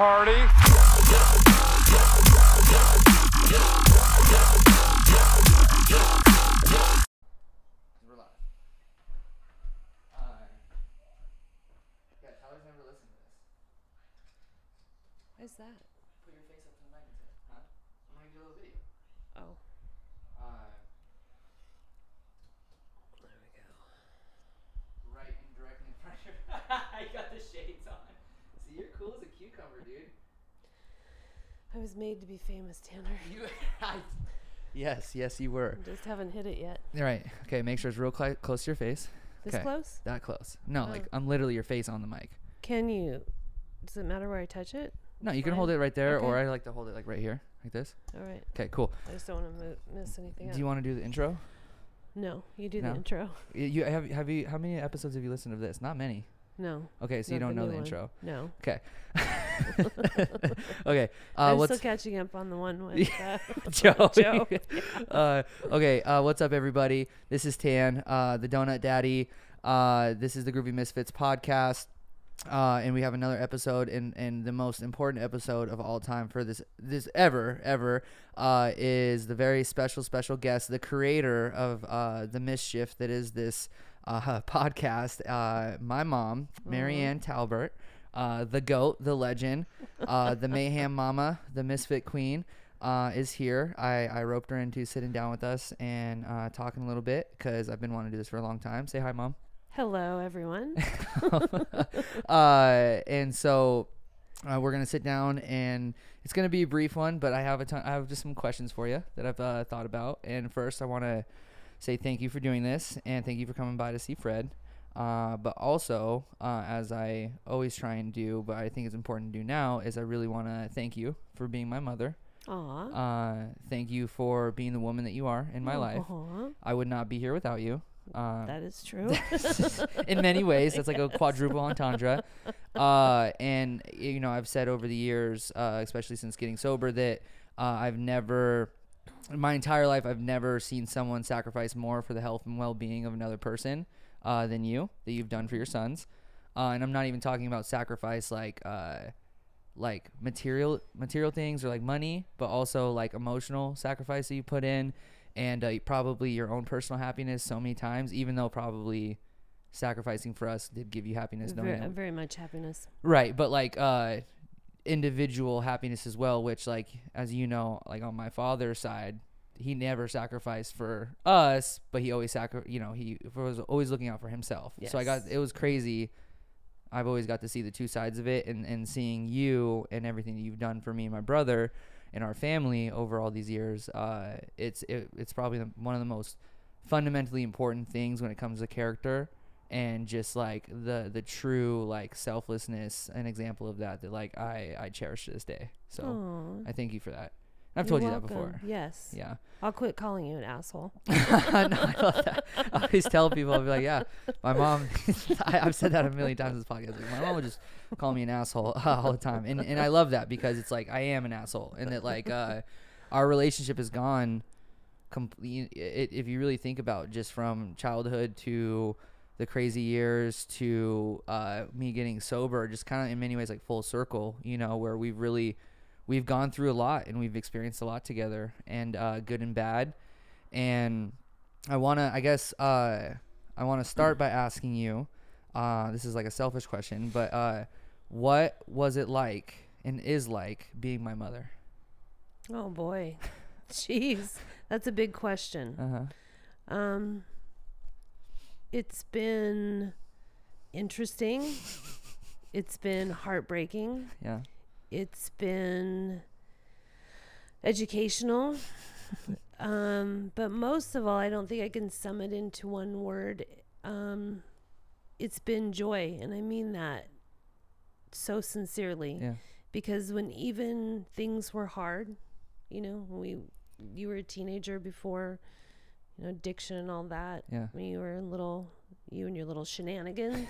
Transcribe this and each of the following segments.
party. We're live. Uh, yeah, Tyler's never listened to this. What is that? Put your face up to the mic and say, huh? I'm gonna do a little video. Oh, Uh, there we go. right and directly in front of your. I got the shades on. See, you're cool as a cucumber, dude. I was made to be famous, Tanner. You. I, yes, yes, you were. I just haven't hit it yet. All right. Okay, make sure it's real cli- close to your face. This 'Kay. close? That close. No, like Oh. I'm literally your face on the mic. Can you? Does it matter where I touch it? No, you can Fine. hold it right there, or I like to hold it like right here, like this. All right. Okay, cool. I just don't want to mo- miss anything. Do out. you want to do the intro? no, you do No? the intro. Y- You have have you how many episodes have you listened to this? Not many. No. Okay, so you don't know the one. intro. No. Okay. okay. Uh, I'm what's still catching up on the one with uh, Joe? Joe. uh, okay. Uh, what's up, everybody? This is Tan, uh, the Donut Daddy. Uh, this is the Groovy Misfits podcast. Uh, and we have another episode, and, and the most important episode of all time for this this ever ever uh, is the very special special guest, the creator of uh, the mischief that is this uh, podcast. Uh, my mom, Meriann Talbert, uh, the goat, the legend, uh, the mayhem mama, the misfit queen, uh, is here. I, I roped her into sitting down with us and uh, talking a little bit because I've been wanting to do this for a long time. Say hi, mom. Hello, everyone. uh, and so uh, we're gonna sit down and it's gonna be a brief one, but I have a ton. I have just some questions for you that I've uh, thought about. And first, I want to say thank you for doing this and thank you for coming by to see Fred. Uh, but also, uh, as I always try and do, but I think it's important to do now, is I really want to thank you for being my mother. Aw. Uh, thank you for being the woman that you are in my life. Aw, I would not be here without you. Uh, That is true. in many ways. That's like a quadruple entendre. Uh, and you know, I've said over the years, uh, especially since getting sober, that uh, I've never, in my entire life, I've never seen someone sacrifice more for the health and well-being of another person uh, than you that you've done for your sons. Uh, and I'm not even talking about sacrifice like. Uh, like material material things or like money but also like emotional sacrifice that you put in and uh, probably your own personal happiness so many times even though probably sacrificing for us did give you happiness very, very much happiness. right but like uh individual happiness as well which like as you know like on my father's side he never sacrificed for us but he always sacri- you know he was always looking out for himself. So i got it was crazy. I've always got to see the two sides of it and and seeing you and everything that you've done for me and my brother and our family over all these years uh it's it, it's probably the, one of the most fundamentally important things when it comes to character and just like the the true like selflessness an example of that that like i i cherish to this day. So Aw, i thank you for that i've you're told you that welcome. before Yes. yeah I'll quit calling you an asshole. no, I love that. I always tell people, I'll be like, yeah, my mom, I, I've said that a million times in this podcast. Like, my mom would just call me an asshole all the time. And, and I love that because it's like, I am an asshole. And that, like, uh, our relationship has gone complete. If you really think about just from childhood to the crazy years to uh, me getting sober, just kind of in many ways like full circle, you know, where we've really we've gone through a lot and we've experienced a lot together and uh, good and bad and i want to i guess uh, i want to start by asking you uh, this is like a selfish question but uh, what was it like and is like being my mother Oh boy. Jeez. That's a big question. uh-huh Um it's been interesting. it's been heartbreaking. yeah It's been educational. um but most of all, I don't think I can sum it into one word. Um it's been joy, and I mean that so sincerely yeah because when even things were hard, you know, when we you were a teenager before, you know, addiction and all that. Yeah. When you were little, you and your little shenanigans.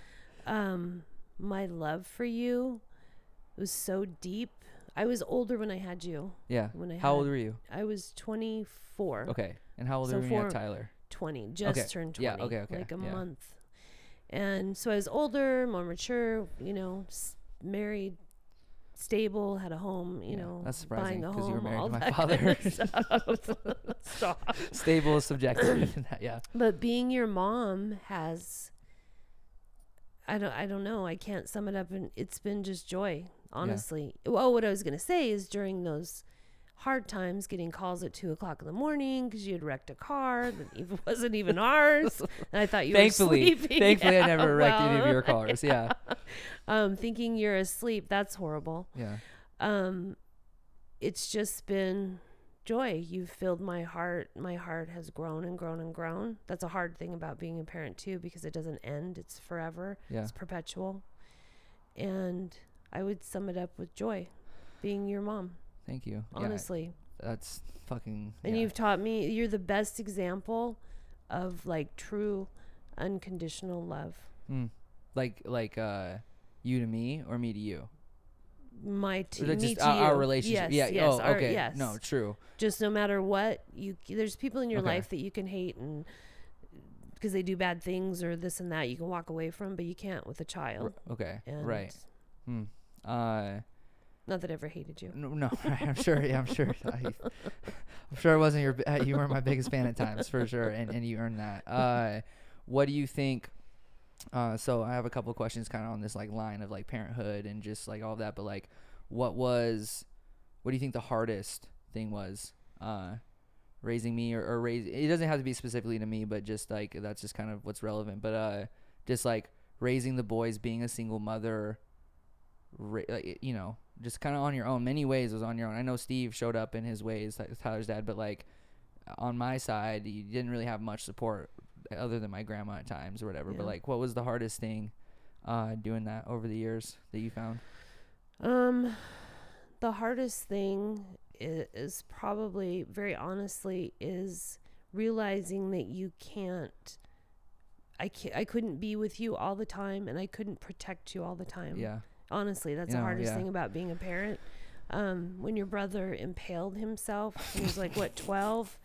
um, my love for you was so deep. I was older when I had you. yeah When I how old were you I was 24. okay and how old So were you when you had tyler 20 just Okay. turned 20 Yeah, okay, okay, like a yeah. month and so i was older more mature you know s- married stable, had a home, you Yeah, know, that's surprising buying a 'cause you were home, married to my father. kind of stuff. Stop. Stable is subjective. yeah. But being your mom has I don't I don't know. I can't sum it up and it's been just joy, honestly. Well, what I was gonna say is during those hard times getting calls at two o'clock in the morning because you had wrecked a car that even wasn't even ours and i thought you Thankfully, were sleeping thankfully, thankfully, I never wrecked any of your cars. Yeah. um thinking you're asleep that's horrible Yeah. um it's just been joy you've filled my heart my heart has grown and grown and grown that's a hard thing about being a parent too because it doesn't end it's forever Yeah. it's perpetual and i would sum it up with joy being your mom Thank you. Yeah, honestly that's fucking. and yeah. you've taught me you're the best example of like true unconditional love Mm. Like like uh, you to me or me to you. My Or t- that's me just to our, our relationship. yes, yeah. yes, oh, our- okay. yes. No, true. just no matter what you there's people in your Okay. life that you can hate and because they do bad things or this and that you can walk away from but you can't with a child R- okay. and right. Hmm. Uh. not that I ever hated you No, no I'm sure. Yeah, I'm sure. I, I'm sure it wasn't your. You weren't my biggest fan at times, for sure, and and you earned that. Uh, what do you think? Uh, so I have a couple of questions, kind of on this like line of like parenthood and just like all that. But like, what was, what do you think the hardest thing was? Uh, raising me or, or raise. It doesn't have to be specifically to me, but just like that's just kind of what's relevant. But uh, just like raising the boys, being a single mother, ra- like, you know, just kind of on your own. Many ways was on your own. I know Steve showed up in his ways, Tyler's dad, but like on my side, you didn't really have much support other than my grandma at times or whatever. But like, what was the hardest thing uh, doing that over the years that you found? um the hardest thing is, is probably very honestly is realizing that you can't I can't, I couldn't be with you all the time and I couldn't protect you all the time. Yeah, Honestly, that's You the know, hardest yeah. thing about being a parent. Um, when your brother impaled himself, he was like what twelve.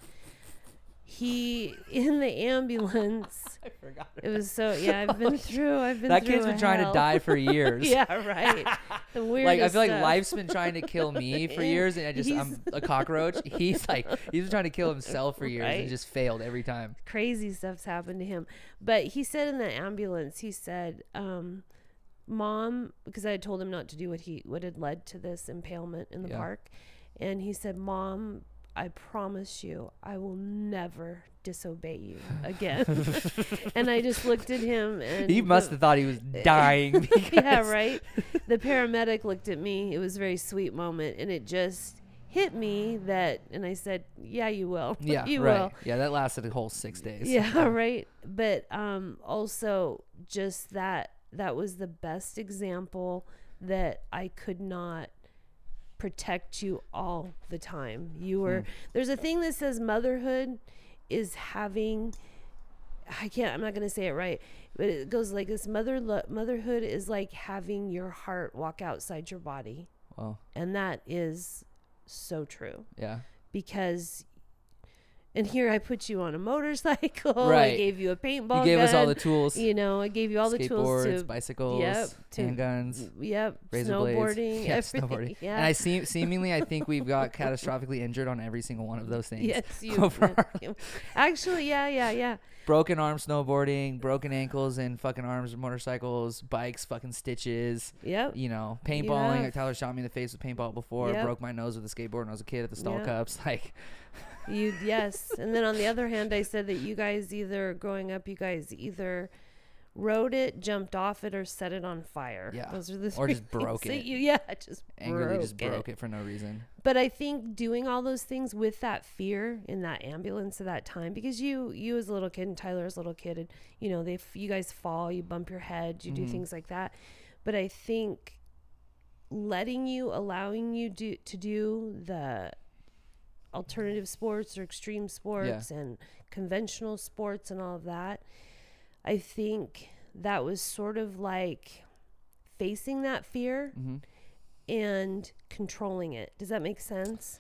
He in the ambulance. I forgot. It was so yeah. I've been through. I've been That kid's been trying to die for years. yeah, right. The weirdest Like I feel like stuff. life's been trying to kill me for years, and I just He's- I'm a cockroach. He's like he's been trying to kill himself for years Right. and just failed every time. crazy stuff's happened to him. But he said in the ambulance, he said, um, "Mom," because I had told him not to do what he what had led to this impalement in the Yeah. park, and he said, "Mom, I promise you, I will never disobey you again." and I just looked at him, and He must the- have thought he was dying. Yeah, right. The paramedic looked at me. It was a very sweet moment, and it just hit me that, and I said, "Yeah, you will. Yeah, you right. will." Yeah, that lasted a whole six days. Yeah, right. But um also just that that was the best example that I could not protect you all the time. You were Mm. there's a thing that says motherhood is having I can't I'm not going to say it right, but it goes like this mother lo- motherhood is like having your heart walk outside your body. Well, And that is so true yeah. because and here I put you on a motorcycle. Right. I gave you a paintball You gave us all the tools. You know, I gave you all the tools skateboards, to bicycles, yep, to- handguns, yep, razor blades. snowboarding, Yeah, everything. snowboarding. Yeah. And I seem seemingly I think we've got catastrophically injured on every single one of those things. yes, you. yeah. Actually, yeah, yeah, yeah. Broken arm snowboarding, broken ankles and fucking arms motorcycles, bikes, fucking stitches. Yep. You know, paintballing. Like Tyler shot me in the face with paintball before. Yep. Broke my nose with a skateboard when I was a kid at the stall Yep. cups. Like, You yes. And then on the other hand, I said that you guys either growing up, you guys either rode it, jumped off it, or set it on fire. Yeah. Those are the Or just broke it. You yeah, just angrily broke just broke it for no reason. but i think doing all those things with that fear in that ambulance at that time because you you as a little kid and tyler as a little kid and you know they you guys fall you bump your head you do Mhm. things like that but i think letting you allowing you do to do the alternative sports or extreme sports and conventional sports and all of that i think that was sort of like facing that fear hmm and controlling it. Does that make sense?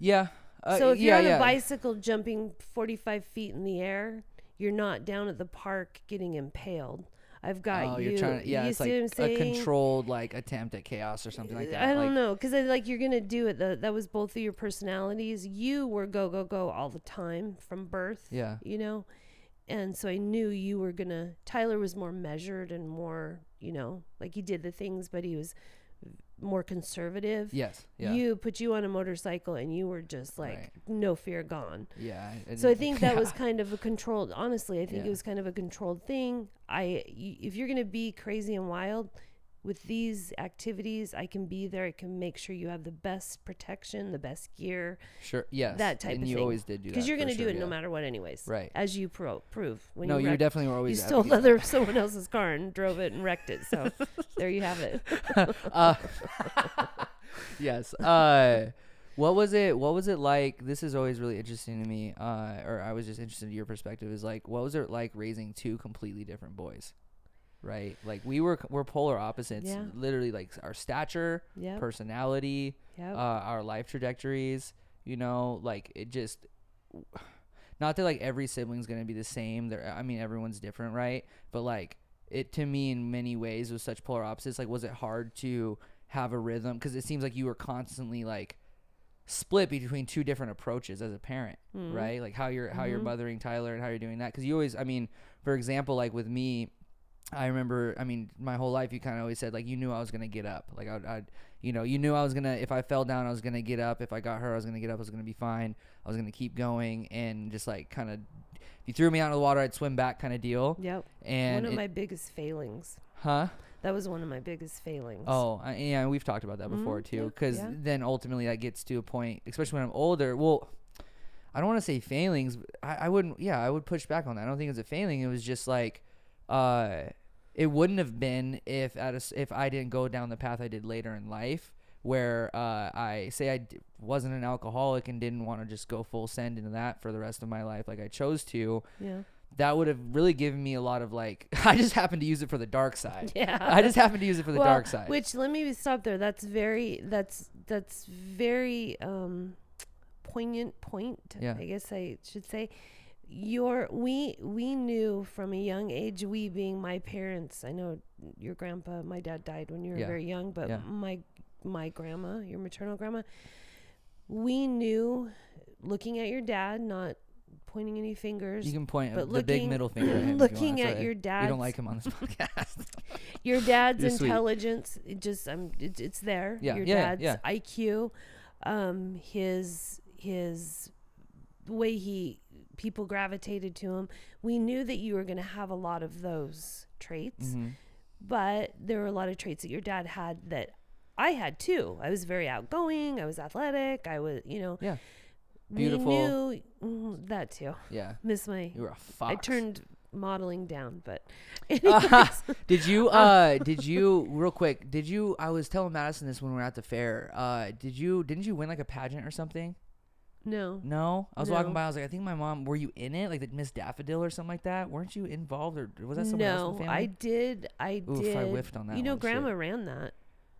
Yeah. Uh, so if yeah, you're on yeah. a bicycle jumping 45 feet in the air, you're not down at the park getting impaled. I've got oh, you. you're trying to, yeah, you it's like a controlled like attempt at chaos or something like uh, that. I don't like, know, because I like you're gonna do it. The, that was both of your personalities. You were go go go all the time from birth. Yeah. You know, and so I knew you were gonna. Tyler was more measured and more, you know, like he did the things, but he was more conservative. Yes. Yeah. You put you on a motorcycle and you were just like Right. no fear gone. yeah. So I think that was kind of a controlled. Honestly, I think Yeah. it was kind of a controlled thing. I, y- if you're gonna be crazy and wild with these activities, I can be there. I can make sure you have the best protection, the best gear, sure. Yes. that type and of you thing. always did do that. because you're gonna sure, do it yeah. no matter what, anyways. Right. As you pro- prove when No, you you definitely were always. you stole advocating other someone else's car and drove it and wrecked it. So there you have it. uh, yes. Uh, what was it? What was it like? This is always really interesting to me. Uh, or I was just interested in your perspective. Is like, what was it like raising two completely different boys? Right. Like we were we're polar opposites. Yeah. Literally, like our stature, Yep. personality, Yep. uh, our life trajectories. You know, like it just. Not that like every sibling's gonna be the same. There, I mean, everyone's different, right? But like it to me in many ways was such polar opposites. Like, was it hard to have a rhythm? Because it seems like you were constantly like split between two different approaches as a parent, Mhm. right? Like how you're how you're Mhm. mothering Tyler and how you're doing that. Because you always, I mean, for example, like with me, I remember, I mean, my whole life you kind of always said like you knew I was gonna get up. Like I'd, I'd, you know, you knew I was gonna if I fell down I was gonna get up. If I got hurt I was gonna get up. I was gonna be fine. I was gonna keep going and just like kind of. If you threw me out of the water, I'd swim back, kind of deal. Yep. And one of it- my biggest failings. huh? That was one of my biggest failings. Oh, I, yeah, we've talked about that before Mhm, too. Because yeah. then ultimately that gets to a point, especially when I'm older. Well, I don't want to say failings. I, I wouldn't. Yeah, I would push back on that. I don't think it was a failing. It was just like, uh, it wouldn't have been if at a if I didn't go down the path I did later in life, where uh, I say I d- wasn't an alcoholic and didn't want to just go full send into that for the rest of my life, like I chose to. Yeah. That would have really given me a lot of like. I just happened to use it for the dark side. Yeah. I just happened to use it for the Well, dark side. Which let me stop there. That's very that's that's very um poignant point. Yeah. I guess I should say. Your we we knew from a young age, we being my parents. I know your grandpa, my dad died when you were Yeah. very young, but Yeah. my my grandma, your maternal grandma, we knew looking at your dad, not pointing any fingers. You can point but the big looking- middle finger at him. if you looking at your dad you don't like him on this podcast. your dad's You're intelligence it just um it, it's there Yeah, your yeah, dad's yeah. iq um his his the way he people gravitated to him we knew that you were going to have a lot of those traits Mhm. but there were a lot of traits that your dad had that i had too i was very outgoing i was athletic i was you know Yeah. we Beautiful. knew mm, that too Yeah. miss my You were a fox. i turned modeling down but Uh, did you uh did you real quick did you I was telling Madison this when we were at the fair uh did you didn't you win like a pageant or something no no I was walking by I was like I think my mom were you in it like the Miss Daffodil or something like that weren't you involved or was that someone else in no, the family I did. I Oof, did. I whiffed on that You know, one, shit. Grandma ran that.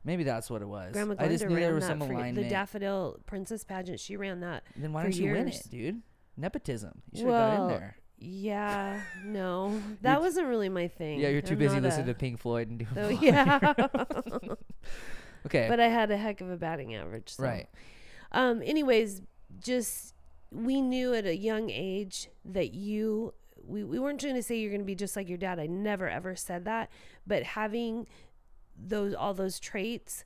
maybe that's what it was Grandma I just knew there was some alignment the Daffodil Princess pageant. She ran that. then why didn't you win it dude nepotism you should have got in there Yeah, no, that wasn't really my thing. yeah you're too I'm busy listening a- to Pink Floyd and doing So yeah, okay but I had a heck of a batting average. So. right Um. Anyways, just we knew at a young age that you. We, we weren't going to say you're going to be just like your dad. I never ever said that. But having those all those traits,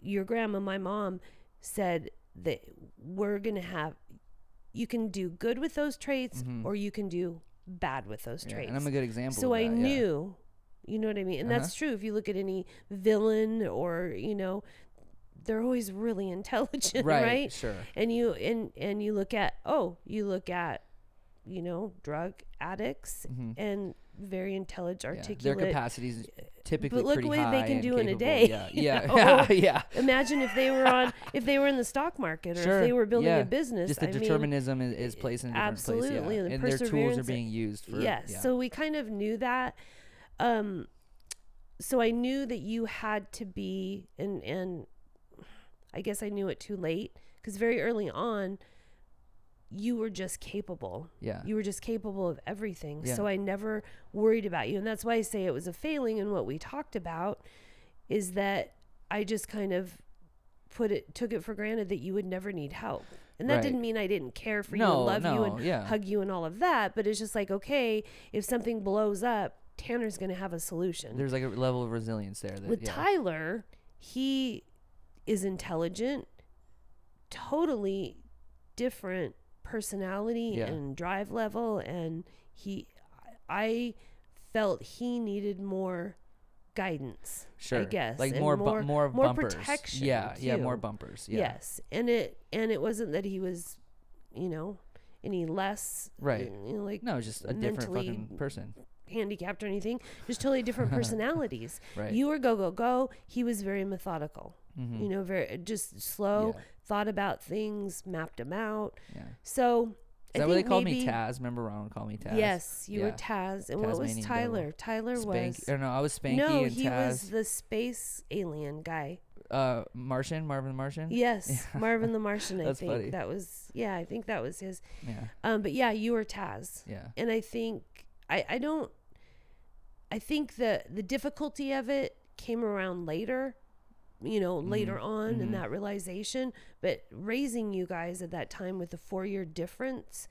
your grandma, my mom, said that we're going to have. You can do good with those traits, Mhm. or you can do bad with those yeah, traits. and I'm a good example so of I that, yeah. knew, you know what I mean, and Uh-huh. that's true. If you look at any villain or you know, they're always really intelligent, right, right? sure And you and and you look at oh, you look at, you know, drug addicts Mhm. and very intelligent, Yeah, articulate. Their capacities typically look pretty what they high can do in a capable. day, Yeah, you yeah, know? yeah, yeah. Imagine if they were on, if they were in the stock market, or Sure, if they were building yeah. a business. Just the I mean, determinism is, is placed in a different absolutely, place. Yeah. and the And their tools are being used for. yes yeah. so we kind of knew that um so i knew that you had to be and and i guess i knew it too late because very early on you were just capable. Yeah. You were just capable of everything. Yeah. So I never worried about you. And that's why I say it was a failing. And what we talked about is that I just kind of put it, took it for granted that you would never need help. And that Right. didn't mean I didn't care for you No, and love you and yeah. hug you and all of that. But it's just like, okay, if something blows up, Tanner's going to have a solution. There's like a level of resilience there. That, With yeah. Tyler, he is intelligent, totally different personality Yeah. and drive level, and he, I felt he needed more guidance. sure. I guess like and more bu- more more more bumpers. protection. Yeah, yeah, more bumpers. Yeah. Yes, and it and it wasn't that he was, you know, any less Right. you know, like No, just a different fucking person. handicapped or anything. Just totally different personalities. Right. You were go go go. He was very methodical. Mhm. You know, very just slow. Yeah. Thought about things, mapped them out. Yeah. So Is that what they called me? Taz. Remember Ronald called me Taz? Yes, you were Taz, and what was Tyler? devil. Tyler Spank. was Or no, I was Spanky no, and he Taz. was the space alien guy. uh, Martian, Marvin the Martian. Yes, Marvin the Martian. I think funny. that was yeah. I think that was his. Yeah. Um, but yeah, you were Taz. Yeah. and I think I I don't I think the the difficulty of it came around later, you know, later on in mhm. that realization. But raising you guys at that time with the four year difference,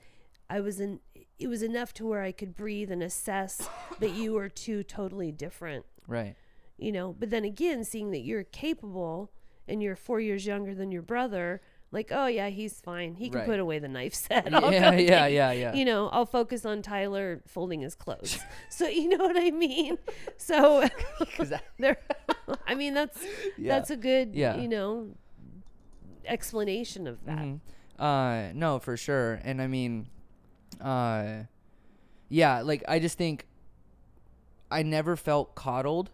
I was in. It was enough to where I could breathe and assess that you were two totally different, Right. you know. But then again, seeing that you're capable and you're four years younger than your brother, like, oh yeah, he's fine. He can Right. put away the knife set. I'll Yeah, yeah, take- yeah, yeah. you know, I'll focus on Tyler folding his clothes. so you know what I mean? So there I mean that's Yeah. that's a good Yeah. you know explanation of that. Mhm. Uh, no, for sure. And I mean, uh, yeah, like I just think I never felt coddled.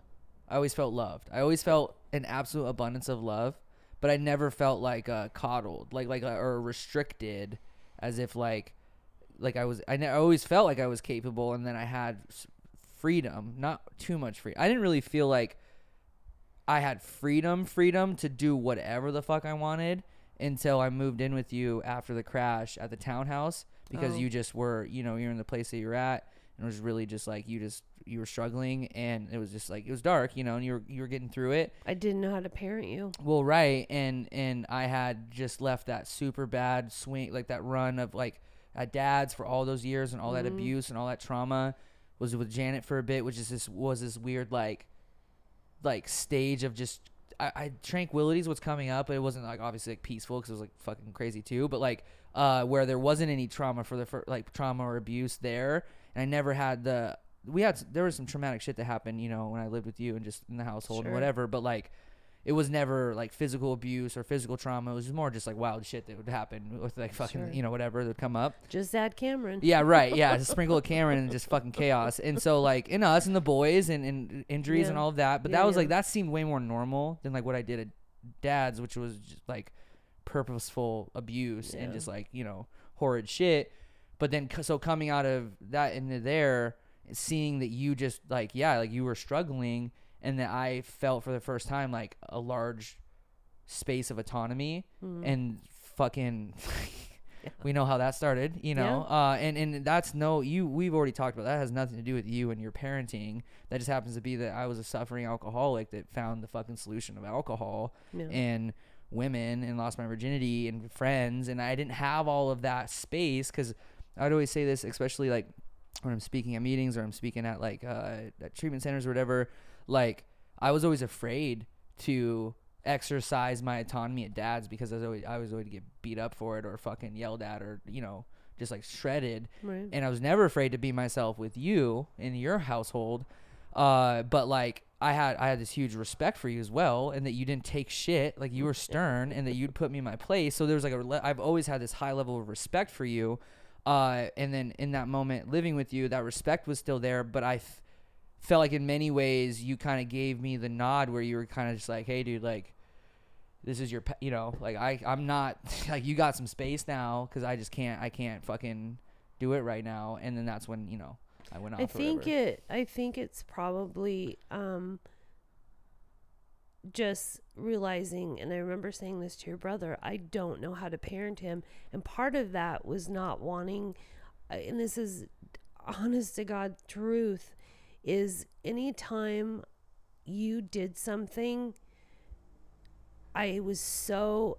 I always felt loved. I always felt an absolute abundance of love, but I never felt like uh, coddled, like like uh, or restricted, as if like like I was. I, ne- I always felt like I was capable, and then I had freedom, not too much freedom. I didn't really feel like I had freedom, freedom to do whatever the fuck I wanted until I moved in with you after the crash at the townhouse because Oh. you just were, you know, you're in the place that you're at and it was really just like you just you were struggling and it was just like it was dark, you know, and you were you were getting through it. I didn't know how to parent you. Well, right, and and I had just left that super bad swing, like that run of like at dad's for all those years and all that mm-hmm. abuse and all that trauma. Was with Janet for a bit, which is this was this weird like like stage of just I, I tranquility's what's coming up, but it wasn't like obviously like peaceful because it was like fucking crazy too. But like uh where there wasn't any trauma for the fir- like trauma or abuse there, and I never had the we had there was some traumatic shit that happened, you know, when I lived with you and just in the household and whatever. But like it was never like physical abuse or physical trauma. It was more just like wild shit that would happen with like fucking Sure. you know whatever that would come up. Just add Cameron. Yeah, right. Yeah, just sprinkle a Cameron and just fucking chaos. And so like in us and the boys and, and injuries and all of that. But Yeah, that was yeah. like that seemed way more normal than like what I did at dad's, which was just like purposeful abuse and just like you know horrid shit. But then so coming out of that into there, seeing that you just like yeah like you were struggling and that I felt for the first time like a large space of autonomy Mm-hmm. and fucking we know how that started you know uh and and that's no you we've already talked about that has nothing to do with you and your parenting that just happens to be that i was a suffering alcoholic that found the fucking solution of alcohol Yeah. and women and lost my virginity and friends and i didn't have all of that space because i'd always say this especially like when i'm speaking at meetings or i'm speaking at like uh at treatment centers or whatever like i was always afraid to exercise my autonomy at dad's because I was always I was always get beat up for it or fucking yelled at or you know just like shredded Right. and I was never afraid to be myself with you in your household uh but like I had I had this huge respect for you as well and that you didn't take shit like you were stern and that you'd put me in my place so there was like a I've always had this high level of respect for you uh and then in that moment living with you that respect was still there but I f- felt like in many ways you kind of gave me the nod where you were kind of just like hey dude like this is your pa- you know like i i'm not like you got some space now because i just can't i can't fucking do it right now and then that's when you know i went off I think whatever. it. I think it's probably. Um, just realizing, and I remember saying this to your brother, I don't know how to parent him. And part of that was not wanting, uh, and this is honest to God truth, is anytime you did something, I was so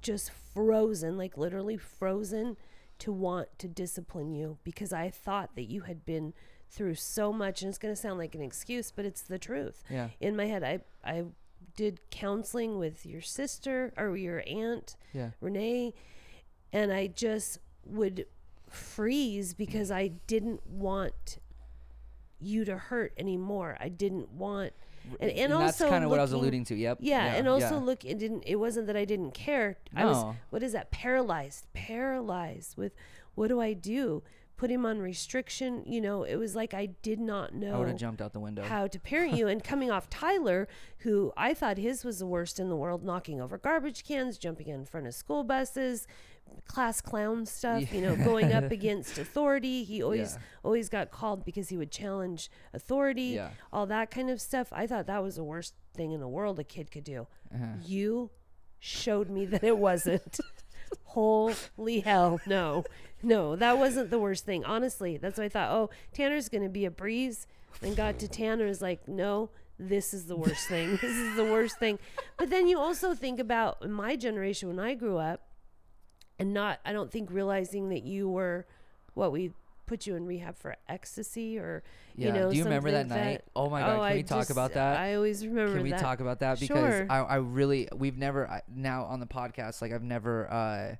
just frozen, like literally frozen to want to discipline you because I thought that you had been through so much and it's going to sound like an excuse but it's the truth Yeah. in my head i i did counseling with your sister or your aunt Yeah. renee and i just would freeze because i didn't want you to hurt anymore i didn't want and, and, that's also kind of what I was alluding to. Yep. yeah, and also yeah. look it didn't it wasn't that i didn't care i was what is that paralyzed paralyzed with what do i do put him on restriction you know it was like i did not know. I would have jumped out the window. how to parent you and coming off tyler who i thought his was the worst in the world knocking over garbage cans jumping in front of school buses class clown stuff you know going up against authority. He always Yeah. always got called because he would challenge authority Yeah. all that kind of stuff. I thought that was the worst thing in the world a kid could do. Uh-huh. you showed me that it wasn't. Holy hell no. No that wasn't the worst thing. Honestly that's why i thought oh tanner's gonna be a breeze. And got to tanner is like no this is the worst thing. This is the worst thing. But then you also think about my generation when i grew up and not i don't think realizing that you were what we put you in rehab for ecstasy or Yeah. you know Do you remember that something night? Oh my god, oh, can I we talk just- about that? i always remember Can we that talk about that? Because Sure. I, I really, we've never I, now on the podcast. Like I've never, uh,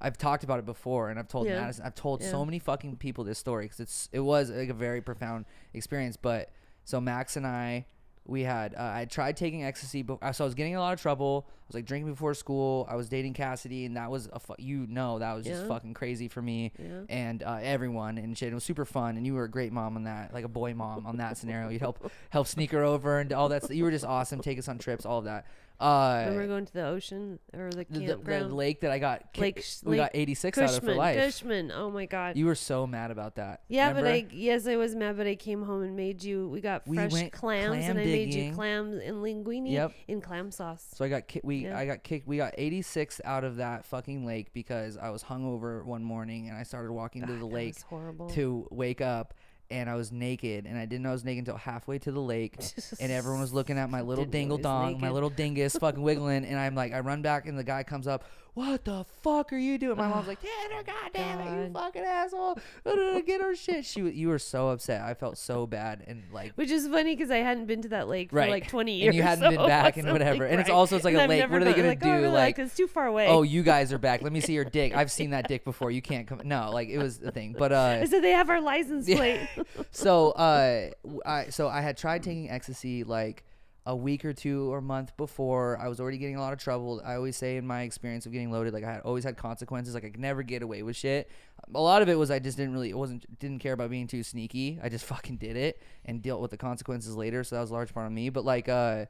I've talked about it before, and I've told Yeah. Madison, I've told Yeah. so many fucking people this story because it's it was like a very profound experience. But so Max and I, we had uh, I tried taking ecstasy, but so I was getting in a lot of trouble. I was like drinking before school. I was dating Cassidy, and that was a fu- you know that was just Yeah. fucking crazy for me Yeah. and uh, everyone and shit. It was super fun, and you were a great mom on that, like a boy mom on that scenario. You'd help help sneak her over and all that. You were just awesome. Take us on trips, all of that. Uh, Remember going to the ocean or the the, the, the campground? lake that I got, Lake Sh- we got Lake 86 out of for Cushman, life. Cushman. Oh my God. You were so mad about that. yeah, but I yes I was mad, but I came home and made you. We got We fresh went clams, clam and I made you clams and linguine Yep. in clam sauce. So I got ki- we Yeah. I got kicked. We got 86 out of that fucking lake because I was hungover one morning and I started walking to the that lake was horrible. to wake up and I was naked and I didn't know I was naked until halfway to the lake and everyone was looking at my little Didn't know he dingle was dong, my naked. little dingus fucking wiggling and I'm like I run back and the guy comes up, "What the fuck are you doing?" My mom's like, "Tanner, goddamn it, you God. fucking asshole. Get her shit." She you were so upset. I felt so bad and like Which is funny because I hadn't been to that lake for Right. like 20 And years. you hadn't been so it back and whatever. And it's also- it's like And a lake. What are they gonna oh, do? really? Like, it's too far away. "Oh, you guys are back. Let me see your dick." I've seen that dick before. You can't come. No, like it was the thing. But uh I said they have our license Yeah. plate. so uh w- I so I had tried taking ecstasy like a week or two or month before. I was already getting a lot of trouble. I always say in my experience of getting loaded, like I had always had consequences. Like I could never get away with shit. A lot of it was I just didn't really, it wasn't, didn't care about being too sneaky. I just fucking did it and dealt with the consequences later. So that was a large part of me. But like, uh,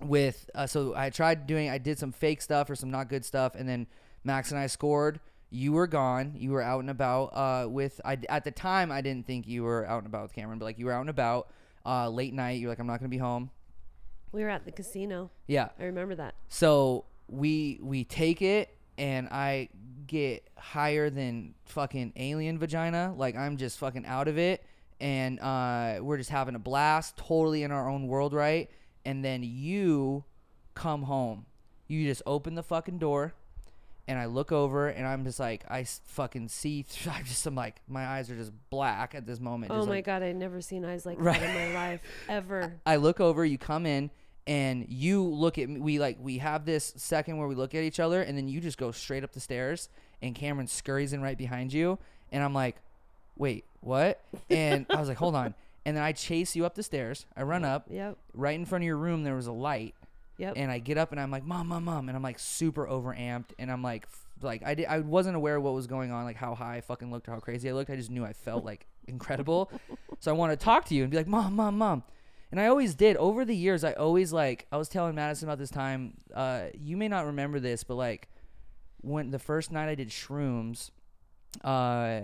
with uh, so I tried doing I did some fake stuff or some not good stuff and then Max and I scored you were gone you were out and about uh with I at the time I didn't think you were out and about with Cameron but like you were out and about uh late night you're like I'm not to be home we were at the casino. yeah I remember that. so we we take it and I get higher than fucking alien vagina. Like I'm just fucking out of it and uh we're just having a blast, totally in our own world, right? And then you come home. You just open the fucking door and I look over and I'm just like I fucking see I'm just I'm like my eyes are just black at this moment. Oh my like, god, I'd never seen eyes like Right. that in my life ever. I look over, you come in, and you look at me. We like we have this second where we look at each other, and then you just go straight up the stairs, and Cameron scurries in right behind you, and I'm like, wait, what? And I was like, hold on, and then I chase you up the stairs. I run up. Yep. Right in front of your room, there was a light, Yep. and I get up and I'm like, mom, mom, mom, and I'm like super overamped, and I'm like, f- like I did, I wasn't aware of what was going on, like how high I fucking looked or how crazy I looked. I just knew I felt like incredible, so I want to talk to you and be like, mom, mom, mom, and I always did. Over the years, I always like I was telling Madison about this time. Uh, you may not remember this, but like when the first night I did shrooms, uh.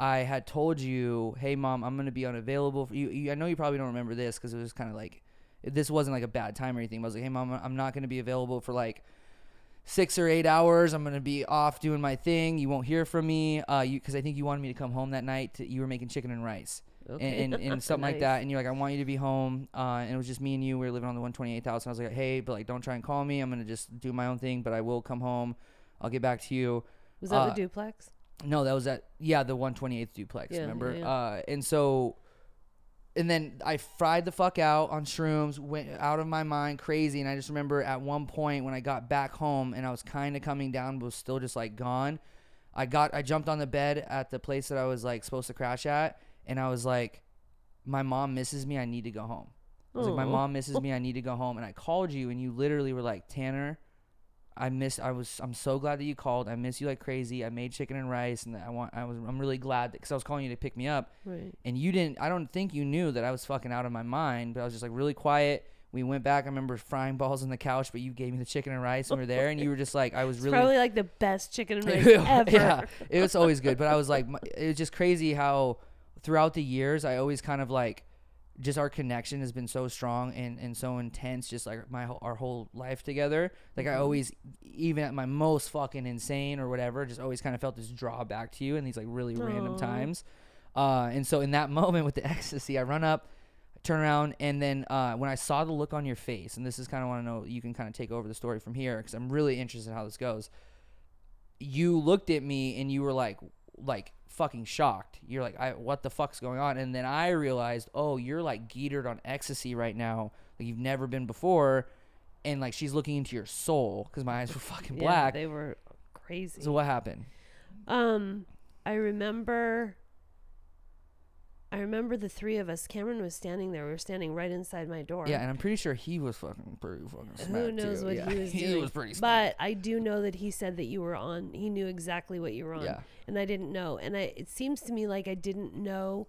I had told you, "Hey, mom, I'm gonna be unavailable for you." you I know you probably don't remember this because it was kind of like this wasn't like a bad time or anything. But I was like, hey mom, I'm not gonna be available for like six or eight hours. I'm gonna be off doing my thing. You won't hear from me. Uh, you because I think you wanted me to come home that night. To, you were making chicken and rice. Okay. And, and, and something like that, and you're like, I want you to be home, uh, and it was just me and you. We were living on the 128th house, and I was like, hey, but like, don't try and call me. I'm gonna just do my own thing, but I will come home. I'll get back to you. Was that uh, the duplex? No, that was at yeah the 128th duplex. Yeah, remember? yeah, yeah. Uh, and so, and then I fried the fuck out on shrooms, went out of my mind, crazy. And I just remember at one point when I got back home and I was kind of coming down, but was still just like gone. I got I jumped on the bed at the place that I was like supposed to crash at, and I was like, my mom misses me. I need to go home. I was like, my mom misses me. I need to go home. And I called you, and you literally were like, Tanner, I miss. I was. I'm so glad that you called. I miss you like crazy. I made chicken and rice, and I want. I was. I'm really glad because I was calling you to pick me up, Right. and you didn't. I don't think you knew that I was fucking out of my mind. But I was just like really quiet. We went back. I remember frying balls on the couch, but you gave me the chicken and rice, and we were there, and you were just like, I was It's really. probably like the best chicken and rice ever. yeah, it was always good. But I was like, it was just crazy how throughout the years I always kind of like, just our connection has been so strong and, and so intense. Just like my our whole life together. Like I Mhm. always, even at my most fucking insane or whatever, just always kind of felt this draw back to you in these like really random times. Uh, and so in that moment with the ecstasy, I run up, turn around, and then uh, when I saw the look on your face, and this is kind of want to know, you can kind of take over the story from here because I'm really interested in how this goes. You looked at me and you were like, like fucking shocked. You're like, I, what the fuck's going on? And then I realized, oh, you're like geetered on ecstasy right now, like you've never been before. And like she's looking into your soul because my eyes were fucking Yeah, black. they were crazy. so what happened? Um, I remember. I remember the three of us. Cameron was standing there. We were standing right inside my door. Yeah, and I'm pretty sure he was fucking pretty fucking Who smacked knows too. what yeah, he was doing? he was pretty smacked. But I do know that he said that you were on. He knew exactly what you were on, Yeah. and I didn't know. And I, it seems to me like I didn't know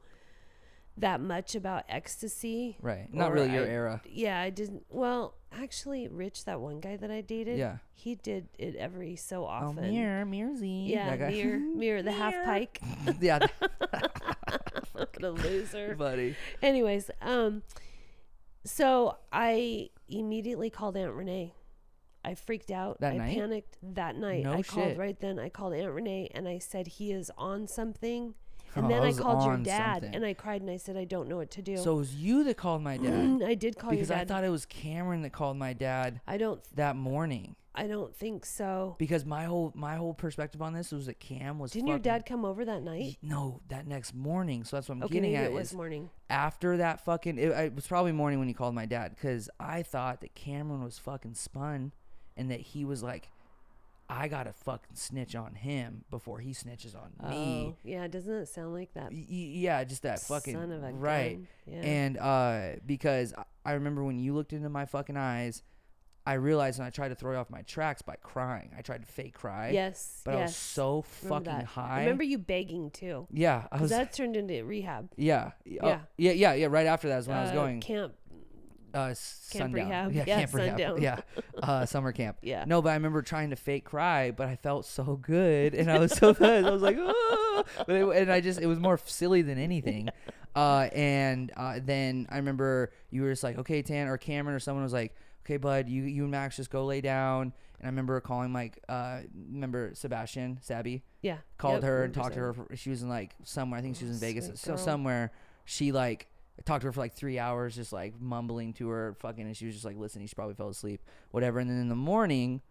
that much about ecstasy. Right. Not really your I- era. Yeah, I didn't. Well, actually, Rich, that one guy that I dated, Yeah. he did it every so Oh, often. mirror, mirror Z. Yeah, mirror, mirror, the half pike. yeah, what a loser. buddy. Anyways, um, so I immediately called Aunt Renee. I freaked out. That I night? panicked that night. No I called right then. I called Aunt Renee and I said he is on something. And Oh, then I was called your dad something. and I cried and I said I don't know what to do. So it was you that called my dad I did call your dad. because I thought it was Cameron that called my dad I don't. that morning. I don't think so. Because my whole my whole perspective on this was that Cam was. Didn't your dad come over that night? No, that next morning. So that's what I'm Okay, getting maybe at. it was morning. after that fucking, it, it was probably morning when he called my dad because I thought that Cameron was fucking spun, and that he was like, I gotta fucking snitch on him before he snitches on me. Oh, yeah. Doesn't it sound like that? Y- yeah, just that fucking son of a right. gun. Yeah. And uh, because I- remember when you looked into my fucking eyes, I realized and I tried to throw you off my tracks by crying. I tried to fake cry. yes. But I was so fucking that. high. I remember you begging too. yeah, I was. that turned into rehab. yeah, y- oh, Yeah. yeah, yeah, yeah. Right after that is when I was Uh, going. camp. Uh, camp sundown. rehab. Yeah, Yeah, camp rehab. Yeah, uh, summer camp. Yeah. No, but I remember trying to fake cry, but I felt so good, and I was so good. I was like, ah! but it, and I just it was more silly than anything. Uh, and uh, then I remember you were just like, okay, Tan or Cameron or someone was like, okay, bud, you you and Max just go lay down. And I remember calling like, uh, remember Sebastian Sabby Yeah. called Yep, her and talked to her. For, she was in like somewhere. I think she was in Oh, Vegas. sweet So girl. somewhere she like talked to her for like three hours, just like mumbling to her, fucking, and she was just like listening. She probably fell asleep, whatever. And then in the morning,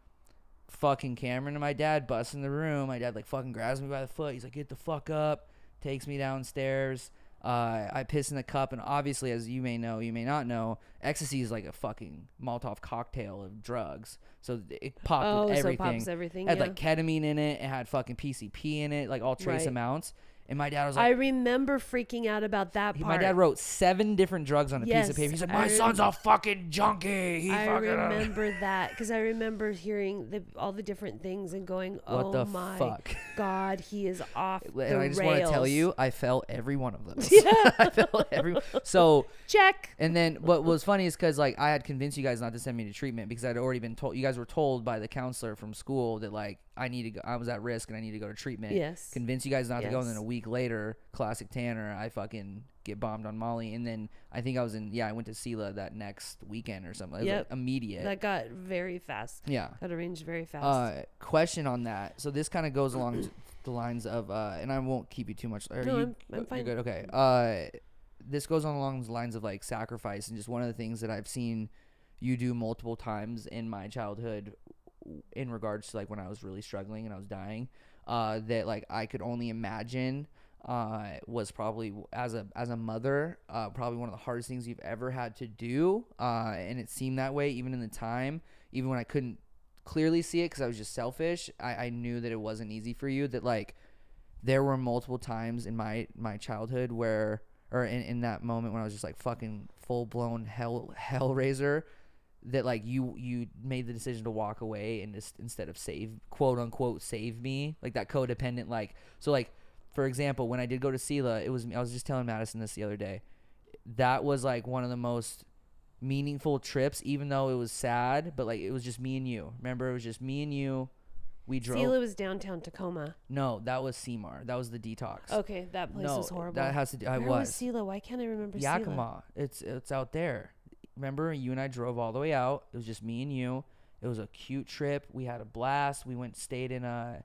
fucking Cameron and my dad bust in the room. My dad like fucking grabs me by the foot. He's like, "Get the fuck up!" Takes me downstairs. Uh, I piss in the cup, and obviously, as you may know, you may not know, ecstasy is like a fucking Molotov cocktail of drugs. So it popped Oh, with so everything pops everything. it had yeah. like ketamine in it. It had fucking PCP in it, like all trace Right. amounts. And my dad was like, I remember freaking out about that he- part. my dad wrote seven different drugs on a piece of paper. He's like, I my rem- son's a fucking junkie. He I fucking. Uh, remember that because I remember hearing the, all the different things and going, "Oh my fuck? God, he is off and the I just want to tell you, I felt every one of those. Yeah. I felt every. So check. And then what was funny is because like I had convinced you guys not to send me to treatment because I'd already been told. You guys were told by the counselor from school that like I need to go. I was at risk and I need to go to treatment. Yes. Convince you guys not to go. And then a week later, classic Tanner, I fucking get bombed on Molly. And then I think I was in. Yeah, I went to Selah that next weekend or something. It Yep. like immediate. That got very fast. yeah. Got arranged very fast. Uh, question on that. So this kind of goes along the lines of, uh, and I won't keep you too much. Are No, you, I'm- I'm you're good. Okay. Uh, this goes on along the lines of like sacrifice, and just one of the things that I've seen you do multiple times in my childhood, in regards to like when I was really struggling and I was dying. Uh, that like I could only imagine. Uh, was probably as a as a mother, uh, probably one of the hardest things you've ever had to do. Uh, and it seemed that way even in the time, even when I couldn't clearly see it because I was just selfish. I, I knew that it wasn't easy for you. That like there were multiple times in my my childhood where or in, in that moment when I was just like fucking full blown hell hellraiser that like you you made the decision to walk away and just instead of save quote unquote save me like that codependent like so like for example when I did go to Selah it was I was just telling Madison this the other day that was like one of the most meaningful trips even though it was sad but like it was just me and you remember it was just me and you we drove Selah was downtown Tacoma. no that was Sea Mar that was the detox Okay, that place no was horrible. that has to do I Where was was Selah? Why can't I remember Selah? Yakima. It's it's out there. Remember, you and I drove all the way out. It was just me and you. It was a cute trip. We had a blast. We went stayed in a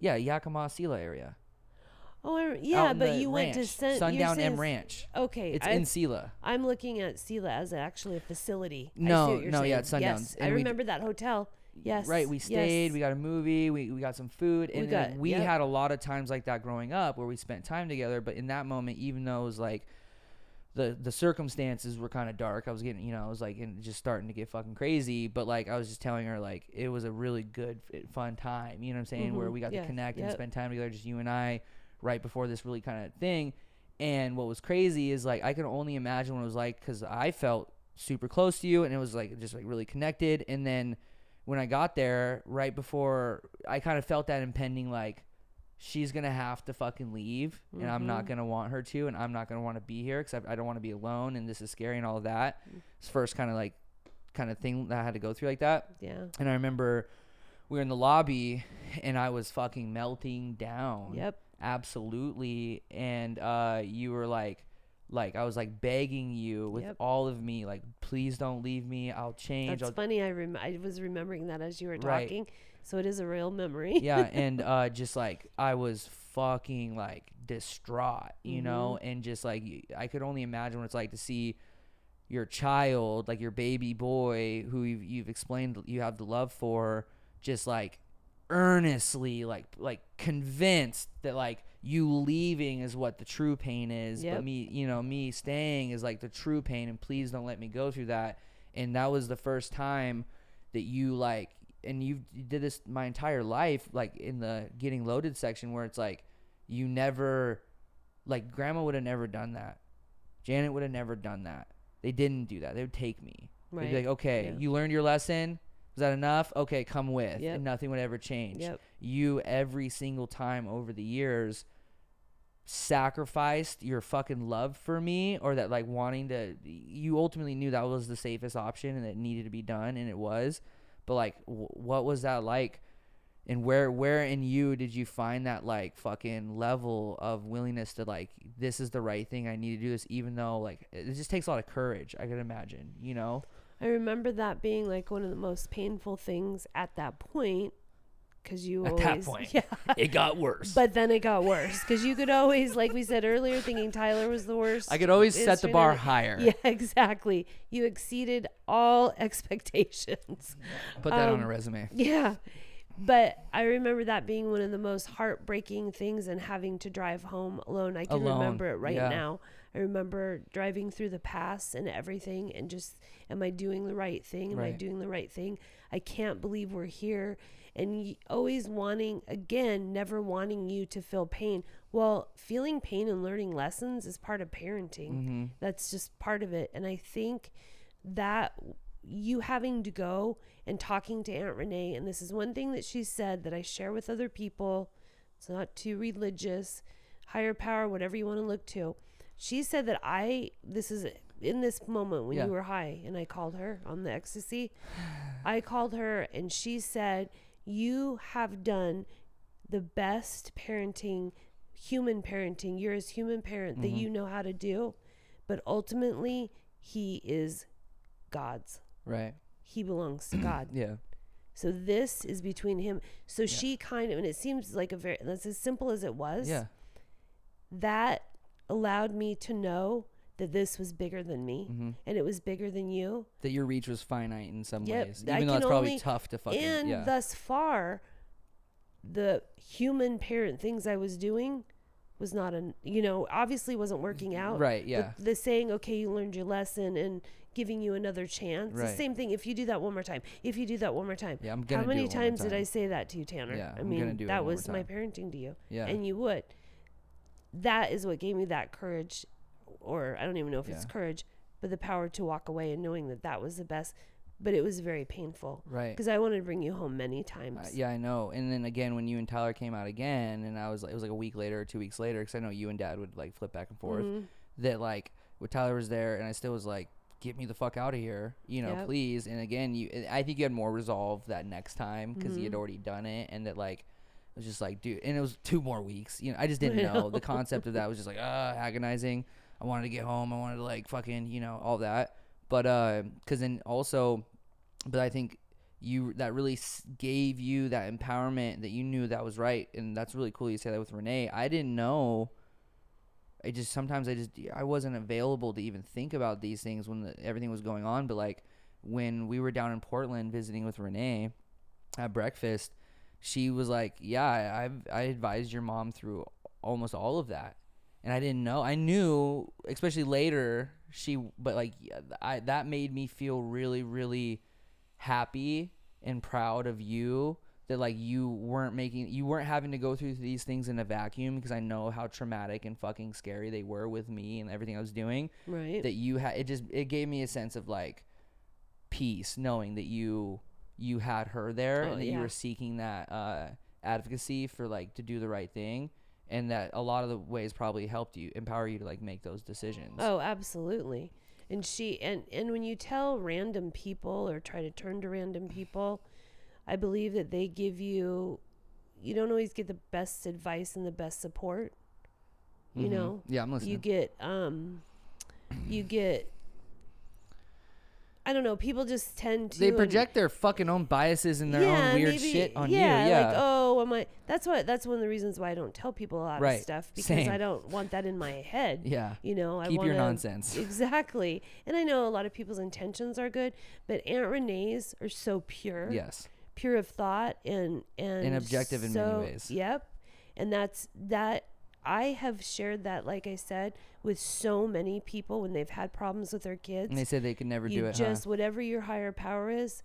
yeah Yakima Selah area. Oh, I, yeah, but you went to ranch. Sun, you're Sundown M Ranch. Okay, It's I, in Selah. I'm looking at Selah as actually a facility. I see No, no, yeah, saying. it's Sundown. Yes, And I we d- remember that hotel. Yes, Right, we stayed. yes. We got a movie. We, we got some food, We and then got- we yep. had a lot of times like that growing up where we spent time together. But in that moment, even though it was like the the circumstances were kind of dark, I was getting you know I was like in, just starting to get fucking crazy. But like I was just telling her like it was a really good fun time. You know what I'm saying? Where Mhm, we got yeah, to connect and spend time together, just you and I, right before this really kind of thing. And what was crazy is like I can only imagine what it was like because I felt super close to you, and it was like just like really connected. And then when I got there, right before I kind of felt that impending like she's gonna have to fucking leave, and I'm not Mhm. gonna want her to, and I'm not gonna want to be here because I, I don't want to be alone, and this is scary and all of that. It's first kind of like kind of thing that I had to go through like that. Yeah. And I remember we were in the lobby, and I was fucking melting down Yep. absolutely and uh you were like like i was like begging you with Yep. all of me like please don't leave me i'll change That's I'll, funny. I rem- I was remembering that as you were Right. So it is a real memory. yeah and uh just like i was fucking like distraught you know Mm-hmm. and just like I could only imagine what it's like to see your child like your baby boy who you've, you've explained you have the love for just like earnestly like like convinced that like you leaving is what the true pain is Yep. but me you know me staying is like the true pain and please don't let me go through that and that was the first time that you like and you did this my entire life like in the getting loaded section where it's like you never like grandma would have never done that. Janet would have never done that. They didn't do that. They would take me. Right. they'd be like okay Yeah. you learned your lesson. Was that enough? Okay come with. Yep. and nothing would ever change. Yep. you every single time over the years sacrificed your fucking love for me or that like wanting to you ultimately knew that was the safest option and it needed to be done and it was but like w- what was that like? And where where in you did you find that like fucking level of willingness to like this is the right thing i need to do this even though like it just takes a lot of courage i could imagine you know? I remember that being like one of the most painful things at that point, because you At that always point. yeah. it got worse But then it got worse because you could always, like we said earlier, thinking Tyler was the worst. i could always set the bar higher Yeah, exactly. You exceeded all expectations. put that on um, a resume Yeah. But I remember that being one of the most heartbreaking things and having to drive home alone. I can Alone, remember it right yeah. now. I remember driving through the pass and everything and just, am I doing the right thing? Am I doing the right thing? I can't believe we're here. And always wanting, again, never wanting you to feel pain. Well, feeling pain and learning lessons is part of parenting mm-hmm. that's just part of it and i think that you having to go and talking to aunt renee and this is one thing that she said that i share with other people it's not too religious higher power whatever you want to look to she said that i this is in this moment when Yeah. you were high and i called her on the ecstasy i called her and she said you have done the best parenting, human parenting. You're as human parent that Mhm. you know how to do, but ultimately, he is God's. Right. He belongs to God. Yeah. So this is between him. So she kind of, and it seems like a very, that's as simple as it was. Yeah. That allowed me to know that this was bigger than me hmm and it was bigger than you. That your reach was finite in some Yep, ways, I even though it's probably only- tough to fucking. and yeah. thus far, the human parent things I was doing was not an, you know, obviously wasn't working out. right. Yeah. the saying, okay, you learned your lesson and giving you another chance. The same thing. If you do that one more time, if you do that one more time. Yeah. I'm gonna. How many do it one more times did I say that to you, Tanner? Yeah, I I'm mean, gonna do it that was my parenting to you. Yeah. And you would. That is what gave me that courage, or I don't even know if it's courage, but the power to walk away and knowing that that was the best. But it was very painful right. because I wanted to bring you home many times. Uh, yeah, I know. And then again, when you and Tyler came out again, and I was like, it was like a week later or two weeks later, because I know you and Dad would like flip back and forth. Mhm. That like, when Tyler was there, and I still was like, get me the fuck out of here, you know, Yep. please. And again, you, I think you had more resolve that next time because you had Mhm. already done it, and that like, it was just like, dude, and it was two more weeks. You know, I just didn't I know. the concept of that was just like, uh, agonizing. I wanted to get home. I wanted to like fucking, you know, all that. But uh, because then also, but I think you that really gave you that empowerment that you knew that was right, and that's really cool. You say that with Renee. I didn't know. I just sometimes I just I wasn't available to even think about these things when the, everything was going on. But like when we were down in Portland visiting with Renee at breakfast, she was like, "Yeah, I've I advised your mom through almost all of that." And I didn't know. I knew, especially later, she but like I that made me feel really really happy and proud of you that like you weren't making you weren't having to go through these things in a vacuum because I know how traumatic and fucking scary they were with me and everything I was doing Right. that you had it just it gave me a sense of like peace knowing that you you had her there Oh, and that you were seeking that uh advocacy for like to do the right thing and that a lot of the ways probably helped you empower you to like make those decisions Oh, absolutely. And she and and when you tell random people or try to turn to random people, I believe that they give you you don't always get the best advice and the best support. You Mhm. know, yeah i'm listening you get um you get I don't know, people just tend to they project their fucking own biases and their yeah, own weird maybe- shit on yeah, you yeah like oh, That's what. That's one of the reasons why I don't tell people a lot Right. of stuff because Same. I don't want that in my head. yeah You know, I keep your nonsense Exactly. And I know a lot of people's intentions are good, but Aunt Renee's are so pure, yes pure of thought and and objective in many ways. Yep. And that's that I have shared that like I said with so many people when they've had problems with their kids. and they said they could never do it just huh? whatever your higher power is,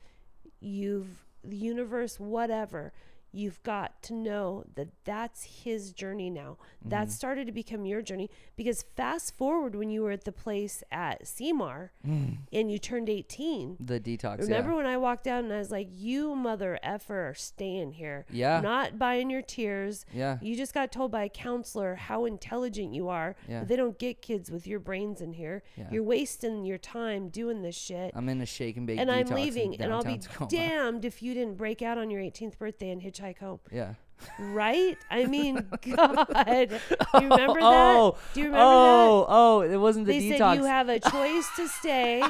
you've the universe whatever you've got to know that that's his journey now. Mm-hmm. That started to become your journey because fast forward when you were at the place at Sea Mar and you turned 18. the detox Remember yeah. when I walked out and I was like, "You mother effer, are staying here. Yeah. not buying your tears. yeah You just got told by a counselor how intelligent you are. Yeah. They don't get kids with your brains in here. Yeah. You're wasting your time doing this shit. i'm in a shake and bake and I'm leaving, and I'll be Tacoma. damned if you didn't break out on your 18th birthday and hitchhike home. yeah Right? I mean, God. Do you remember oh, that? Do you remember that? oh, oh, it wasn't the They detox. said you have a choice to stay.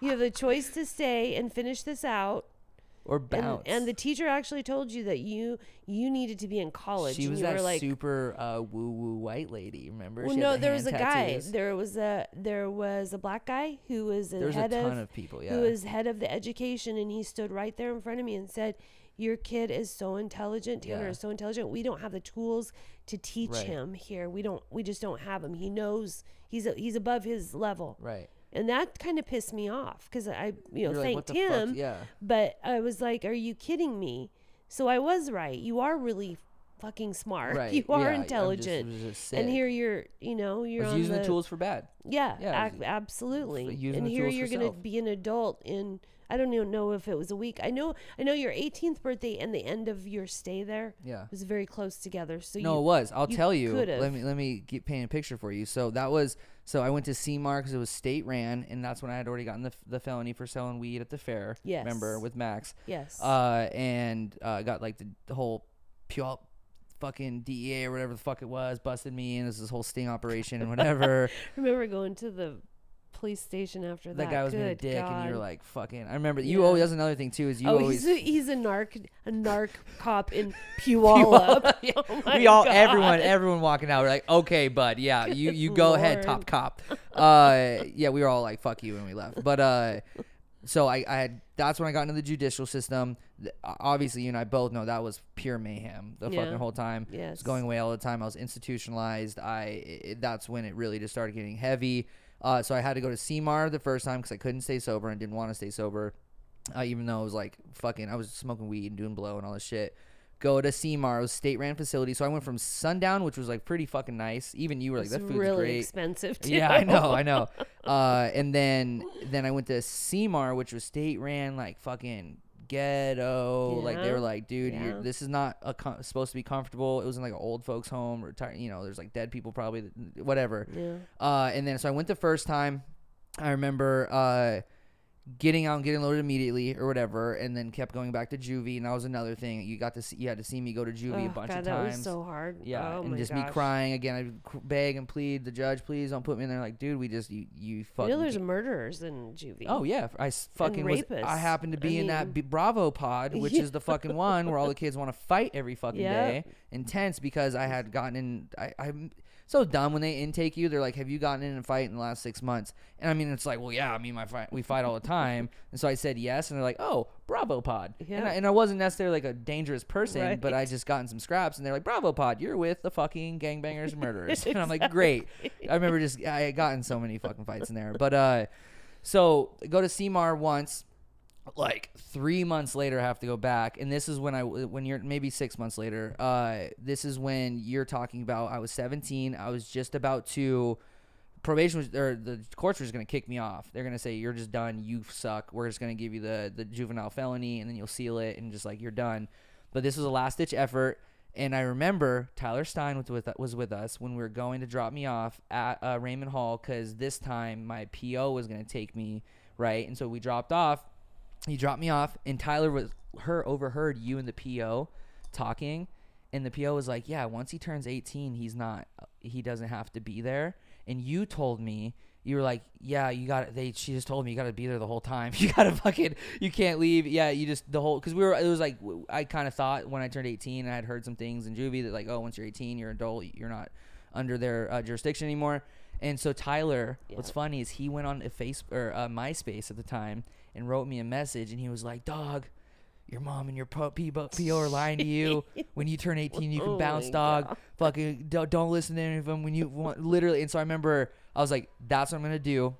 you have a choice to stay and finish this out. or And, bounce. and the teacher actually told you that you you needed to be in college. she was you that were like, super uh, woo woo white lady. Remember? Well, She had no, the there was a hand guy. There was a there was a black guy who was was a head ton of, of people. Yeah. who was head of the education, and he stood right there in front of me and said, "Your kid is so intelligent. Tanner Yeah. is so intelligent. We don't have the tools to teach Right. him here. We don't. We just don't have him. He knows he's a, he's above his level." right. And that kind of pissed me off because I, you know, You're like, thanked fuck? him. Yeah. But I was like, "Are you kidding me?" So I was right. You are really fucking smart. Right. You are yeah, I'm just- intelligent. just and here you're, you know, you're on using the, the tools for bad. Yeah, Yeah, absolutely. and here you're gonna self. be an adult in. I don't even know if it was a week. I know. I know your 18th birthday and the end of your stay there Yeah. was very close together. So No, you, it was. I'll you tell you. could've. Let me let me get paint a picture for you. So that was so I went to Sea Mar because it was state ran, and that's when I had already gotten the, the felony for selling weed at the fair. Remember with Max. yes. Uh, and uh, got like the, the whole pure fucking DEA or whatever the fuck it was busted me, and it was this whole sting operation and whatever. remember going to the police station after that. that guy was being a Good dick, and you were God. like fucking. I remember you Yeah. always. That's another thing too. Is you oh, always. he's a, he's a narc a narc cop in Puyallup. Yeah. Oh my we all God. everyone everyone walking out we're like okay bud yeah you you go ahead Lord. top cop uh yeah we were all like fuck you when we left but uh so I, I had that's when I got into the judicial system Th- obviously you and I both know that was pure mayhem the Yeah. fucking whole time I Yes. was going away all the time I was institutionalized I it, that's when it really just started getting heavy uh so I had to go to Sea Mar the first time because I couldn't stay sober and didn't want to stay sober uh, even though it was like fucking, I was smoking weed and doing blow and all this shit. Go to Sea Mar, it was state ran facility. So I went from Sundown, which was like pretty fucking nice. Even you were like, that food's really great. expensive too. Yeah, I know, I know. Uh, and then then I went to Sea Mar, which was state ran, like fucking ghetto. Like they were like, dude, Yeah. you're, this is not a com- supposed to be comfortable. It was in like an old folks home, retired. You know, there's like dead people probably, whatever. Yeah. Uh, and then so I went the first time. I remember uh, getting out and getting loaded immediately or whatever, and then kept going back to juvie. And that was another thing. You got to see, you had to see me go to juvie Oh, a bunch God, of that times. was so hard. yeah, Oh and just me crying again. I beg and plead the judge, please don't put me in there. Like, dude, we just you you You know, there's murderers in juvie. Oh yeah, I fucking was. I happened to I be in that B- Bravo pod, which Yeah. is the fucking one where all the kids want to fight every fucking Yep. day. Intense because I had gotten in. I, I'm so dumb when they intake you. They're like, "Have you gotten in a fight in the last six months?" And I mean, it's like, well, yeah. I mean, my fight, we fight all the time. And so I said yes, and they're like, "Oh, Bravo pod." And, I, and I wasn't necessarily like a dangerous person, but I Right. just gotten some scraps, and they're like, "Bravo pod, you're with the fucking gangbangers and murderers." and I'm like, "Great." I remember just I had gotten so many fucking fights in there, but uh. So go to Sea Mar once, like three months later, I have to go back, and this is when I when you're maybe six months later. Uh, this is when you're talking about. I was 17. I was just about to. Probation was, or the courts were just gonna kick me off. They're gonna say you're just done. You suck. We're just gonna give you the the juvenile felony, and then you'll seal it, and just like you're done. But this was a last ditch effort. And I remember Tyler Stein was with was with us when we were going to drop me off at uh, Raymond Hall because this time my PO was gonna take me right, and so we dropped off. He dropped me off, and Tyler was her overheard you and the PO talking, and the PO was like, "Yeah, once he turns 18, he's not, he doesn't have to be there." And you told me you were like, "Yeah, you got They she just told me you got to be there the whole time. You got to fucking you can't leave. Yeah, you just the whole because we were it was like I kind of thought when I turned 18, I had heard some things in juvie that like, oh, once you're 18, you're an adult, you're not under their uh, jurisdiction anymore. And so Tyler, what's funny is he went on a face or uh, MySpace at the time and wrote me a message, and he was like, "Dog, your mom and your po- PO are lying to you. When you turn 18, you can Oh bounce, dog. God. Fucking don't, don't listen to any of them. When you want, literally." And so I remember I was like, "That's what I'm gonna do."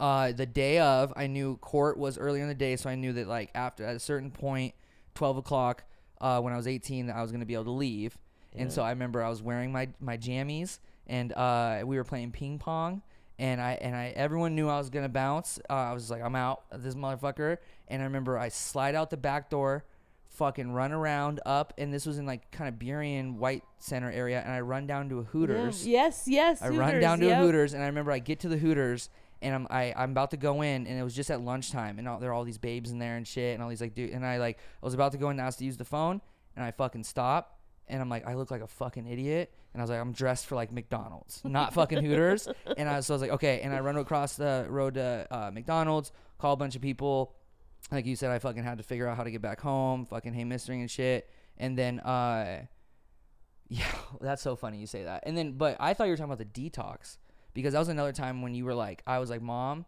Uh, the day of, I knew court was earlier in the day, so I knew that like after at a certain point, 12 o'clock, uh, when I was 18, that I was gonna be able to leave. And so I remember I was wearing my my jammies, and uh, we were playing ping pong. And I and I everyone knew I was gonna bounce. Uh, I was like, I'm out, this motherfucker. And I remember I slide out the back door, fucking run around up, and this was in like kind of Burien White Center area, and I run down to a. Hooters. Yes, yes. I run down to yep. a Hooters, and I remember I get to the Hooters, and I'm I, I'm about to go in, and it was just at lunchtime, and all, there are all these babes in there and shit, and all these like dude, and I like I was about to go in and ask to use the phone, and I fucking stop, and I'm like I look like a fucking idiot, and I was like I'm dressed for like McDonald's, not fucking Hooters, and I was, so I was like okay, and I run across the road to uh, McDonald's, call a bunch of people, like you said, I fucking had to figure out how to get back home, fucking hey mistering and shit, and then uh. Yeah, that's so funny you say that. And then, but I thought you were talking about the detox because that was another time when you were like, I was like, Mom,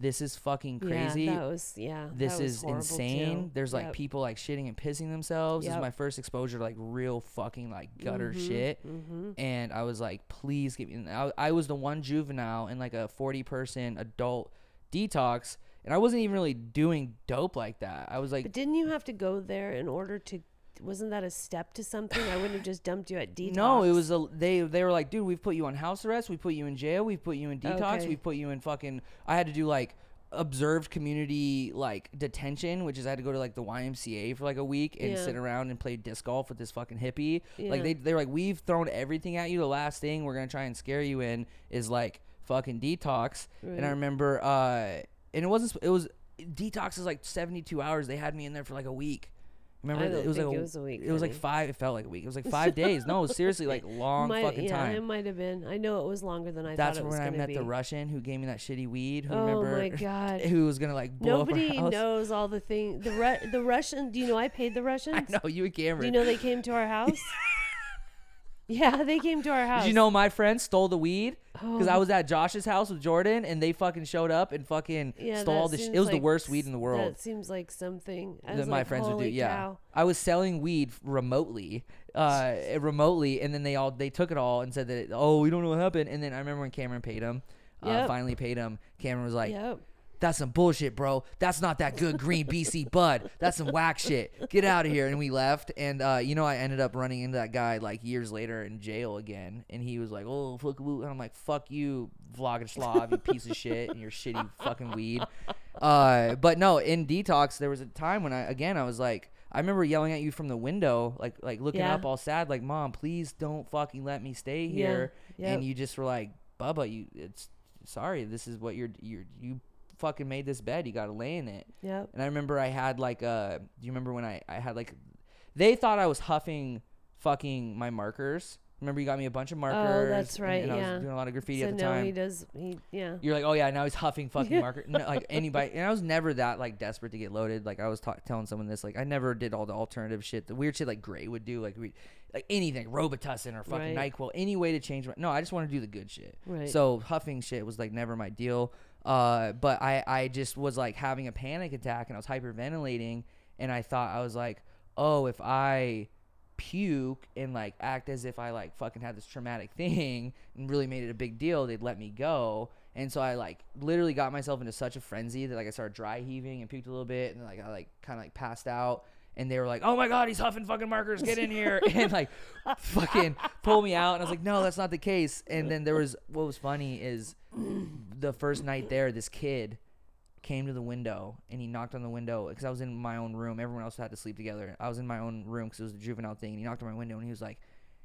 this is fucking crazy. Yeah, that was yeah. this was is insane. too. There's like Yep. people like shitting and pissing themselves. This is my first exposure to like real fucking like gutter Mhm, shit. mhm. And I was like, please give me. I, I was the one juvenile in like a 40 person adult detox. And I wasn't even really doing dope like that. I was like, But didn't you have to go there in order to wasn't that a step to something? I wouldn't have just dumped you at detox. No, it was a they they were like, dude, we've put you on house arrest, we put you in jail, we've put you in detox, Okay. we put you in fucking. I had to do like observed community like detention, which is I had to go to like the YMCA for like a week and Yeah. sit around and play disc golf with this fucking hippie. Like they they're like, we've thrown everything at you. The last thing we're gonna try and scare you in is like fucking detox. And I remember, uh, and it wasn't. It was detox is like seventy two hours. They had me in there for like a week. Remember, it was think like it was a week, It was like five. It felt like a week. It was like five days. No, seriously like long Might- fucking yeah, time. it might have been. I know it was longer than I That's thought it was when I met be. the Russian who gave me that shitty weed. Who oh remember? my god. Who was gonna like blow Nobody up our house? knows all the thing. The Ru- the Russian. Do you know I paid the Russians? I know you and Cameron. Do you know they came to our house? Yeah, they came to our house. Did you know my friend stole the weed? Because I Oh. was at Josh's house with Jordan, and they fucking showed up and fucking Yeah, stole all that the. Sh- seems it was the like worst weed in the world. That seems like something I that my like, friends would do. "Holy Yeah, cow." I was selling weed remotely, uh, remotely, and then they all they took it all and said that oh we don't know what happened. And then I remember when Cameron paid him, uh, Yep. finally paid him. Cameron was like, Yep. "That's some bullshit, bro. That's not that good green BC bud. That's some whack shit. Get out of here." And we left. And uh, you know, I ended up running into that guy like years later in jail again. And he was like, "Oh fuck," and I'm like, "Fuck you, Vladislav, you piece of shit, and your shitty fucking weed." Uh, but no, in detox, there was a time when I again I was like. I remember yelling at you from the window, like like looking Yeah. up all sad, like "Mom, please don't fucking let me stay Yeah. here." Yep. And you just were like, "Bubba, you it's sorry, this is what you're you're you fucking made this bed. You got to lay in it." Yep. And I remember I had like uh do you remember when I I had like they thought I was huffing fucking my markers. Remember you got me a bunch of markers. Oh, that's and- right, And, I yeah. was doing a lot of graffiti So at the no, time. he does. He yeah. You're like, oh yeah, now he's huffing fucking marker. No, like anybody, and I was never that like desperate to get loaded. Like I was ta- telling someone this, like I never did all the alternative shit, the weird shit like Gray would do, like we, like anything, Robitussin or fucking Right. Nyquil, any way to change my. No, I just want to do the good shit. Right. So huffing shit was like never my deal. Uh, but I I just was like having a panic attack and I was hyperventilating, and I thought I was like, oh, if I puke and like act as if I like fucking had this traumatic thing and really made it a big deal, they'd let me go. And so I like literally got myself into such a frenzy that like I started dry heaving and puked a little bit and like I like kind of like passed out. And they were like, "Oh my god, he's huffing fucking markers! Get in here!" and like, fucking pull me out. And I was like, "No, that's not the case." And then there was what was funny is the first night there, this kid came to the window and he knocked on the window because I was in my own room. Everyone else had to sleep together. I was in my own room because it was a juvenile thing. And he knocked on my window and he was like,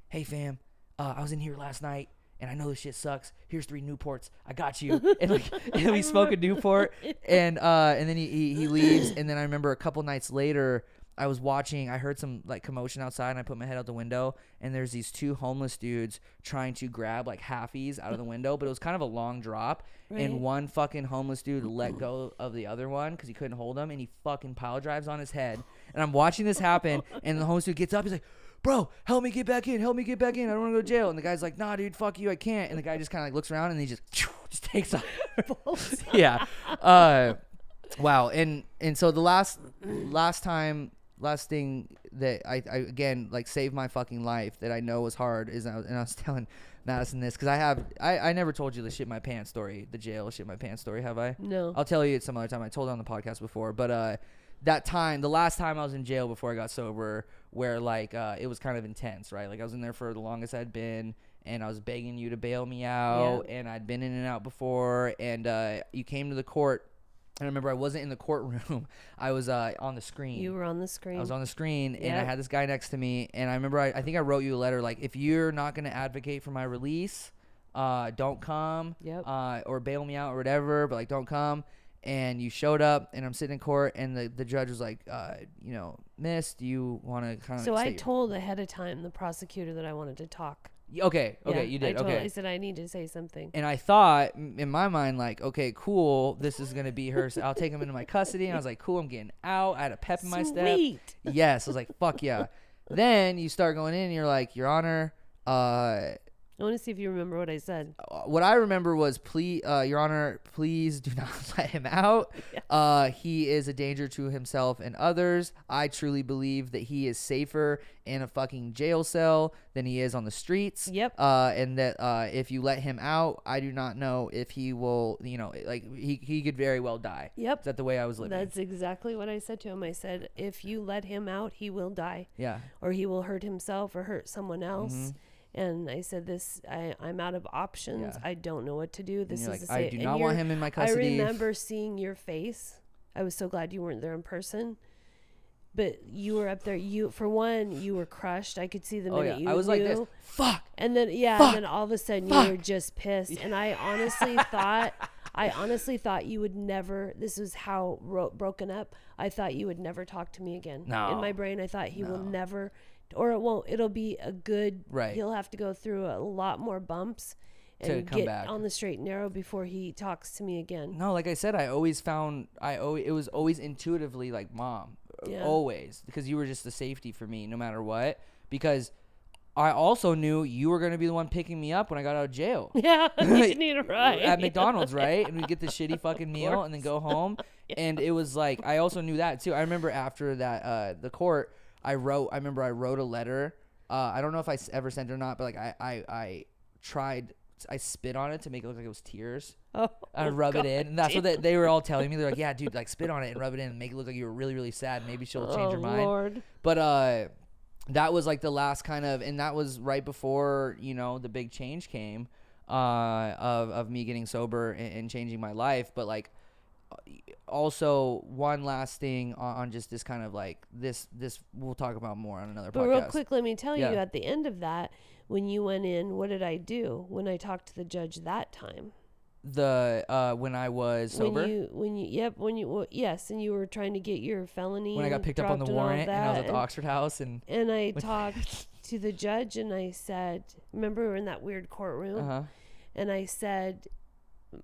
"Hey fam, uh, I was in here last night and I know this shit sucks. Here's three Newports. I got you." And like, and we smoke a Newport and uh, and then he, he he leaves. And then I remember a couple nights later. I was watching. I heard some like commotion outside, and I put my head out the window, and there's these two homeless dudes trying to grab like halfies out of the window, but it was kind of a long drop, Right. and one fucking homeless dude let go of the other one because he couldn't hold him, and he fucking pile drives on his head. And I'm watching this happen, and the homeless dude gets up, he's like, "Bro, help me get back in, help me get back in. I don't want to go to jail." And the guy's like, "Nah, dude, fuck you, I can't." And the guy just kind of like looks around, and he just just takes off. yeah. Uh, wow. And and so the last last time last thing that I, I again like saved my fucking life that I know was hard is I was, and I was telling Madison this because I have I, I never told you the shit my pants story the jail shit my pants story have I? No. I'll tell you it some other time. I told it on the podcast before but uh that time the last time I was in jail before I got sober where like uh it was kind of intense right? Like I was in there for the longest I'd been and I was begging you to bail me out and I'd been in and out before and uh you came to the court I remember I wasn't in the courtroom I was uh on the screen You were on the screen. I was on the screen and I had this guy next to me, and I remember I, I think I wrote you a letter like, if you're not gonna advocate for my release, uh, don't come, Yep. uh, or bail me out or whatever, but like don't come. And you showed up, and I'm sitting in court, and the, the judge was like, uh, you know, Miss, do you want to kind of? so I told ahead of time the prosecutor that I wanted to talk. Okay, okay, Yeah, you did, I told, okay. I said I need to say something. And I thought in my mind, like, okay, cool, this is gonna be her. So I'll take him into my custody. And I was like, cool, I'm getting out. I had a pep in my step. Sweet. Yes, I was like, fuck yeah. then you start going in, and you're like, Your Honor, uh, I want to see if you remember what I said. Uh, what I remember was, please, uh, Your Honor, please do not let him out. Uh, he is a danger to himself and others. I truly believe that he is safer in a fucking jail cell than he is on the streets. Yep. Uh, and that uh, if you let him out, I do not know if he will. You know, like he he could very well die. Yep. Is that the way I was living? That's exactly what I said to him. I said, if you let him out, he will die, yeah. or he will hurt himself or hurt someone else. Mhm. And I said, this, I, I'm out of options. Yeah. I don't know what to do. This is like, I do and not want him in my custody." I remember seeing your face. I was so glad you weren't there in person. But you were up there. You, for one, you were crushed. I could see the oh minute yeah. you I was like this. Fuck. And then yeah, Fuck. and then all of a sudden Fuck. you were just pissed. And I honestly thought, I honestly thought you would never. This is how ro- broken up. I thought you would never talk to me again. No. In my brain, I thought he will never, or it won't. It'll be a good. Right. He'll have to go through a lot more bumps To and come get back. on the straight and narrow before he talks to me again. No, like I said, I always found I always, it was always intuitively like mom, uh, Yeah. always because you were just the safety for me no matter what. Because I also knew you were gonna be the one picking me up when I got out of jail Yeah, you need a ride at McDonald's, right? And we get the shitty fucking meal and then go home. And it was like I also knew that too. I remember after that uh, the court, I wrote. I remember I wrote a letter. Uh, I don't know if I ever sent it or not, but like I I, I tried. I spit on it to make it look like it was tears. Oh, I rub God. it in. And that's what they, they were all telling me. They're like, yeah, dude, like spit on it and rub it in and make it look like you were really, really sad. Maybe she'll change oh, her mind. Lord. But uh, that was like the last kind of, and that was right before you know the big change came, uh, of of me getting sober and, and changing my life. But like, also one last thing on, on just this kind of like this this we'll talk about more on another But podcast. real quick, let me tell Yeah. you at the end of that, when you went in, what did I do when I talked to the judge that time? the uh when I was sober. When you, when you, yep, when you, well, yes, and you were trying to get your felony. when I got picked up on the and warrant and I was at the and- Oxford House and And I talked to the judge and I said, remember we were in that weird courtroom? uh huh And I said,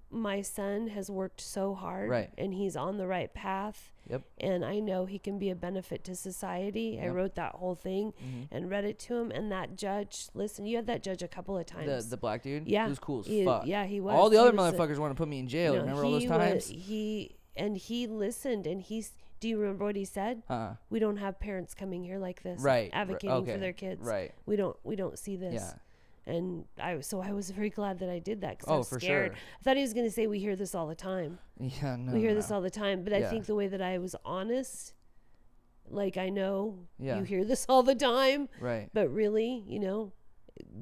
my son has worked so hard Right. and he's on the right path. Yep. And I know he can be a benefit to society. I wrote that whole thing Mhm. and read it to him. And that judge, listen, you had that judge a couple of times. the black dude. yeah. he was cool as He- fuck. Yeah, he was. All the He other was motherfuckers want to put me in jail. no, Remember all those times? Was, he and he listened and he's. Do you remember what he said? uh, We don't have parents coming here like this, right. Advocating okay, for their kids. Right. We don't. We don't see this. Yeah. And I was so I was very glad that I did that because I Oh, was for scared. sure. I thought he was going to say we hear this all the time. Yeah. No. we hear no, this all the time, but I think the way that I was honest, like I know Yeah. you hear this all the time, Right. but really, you know,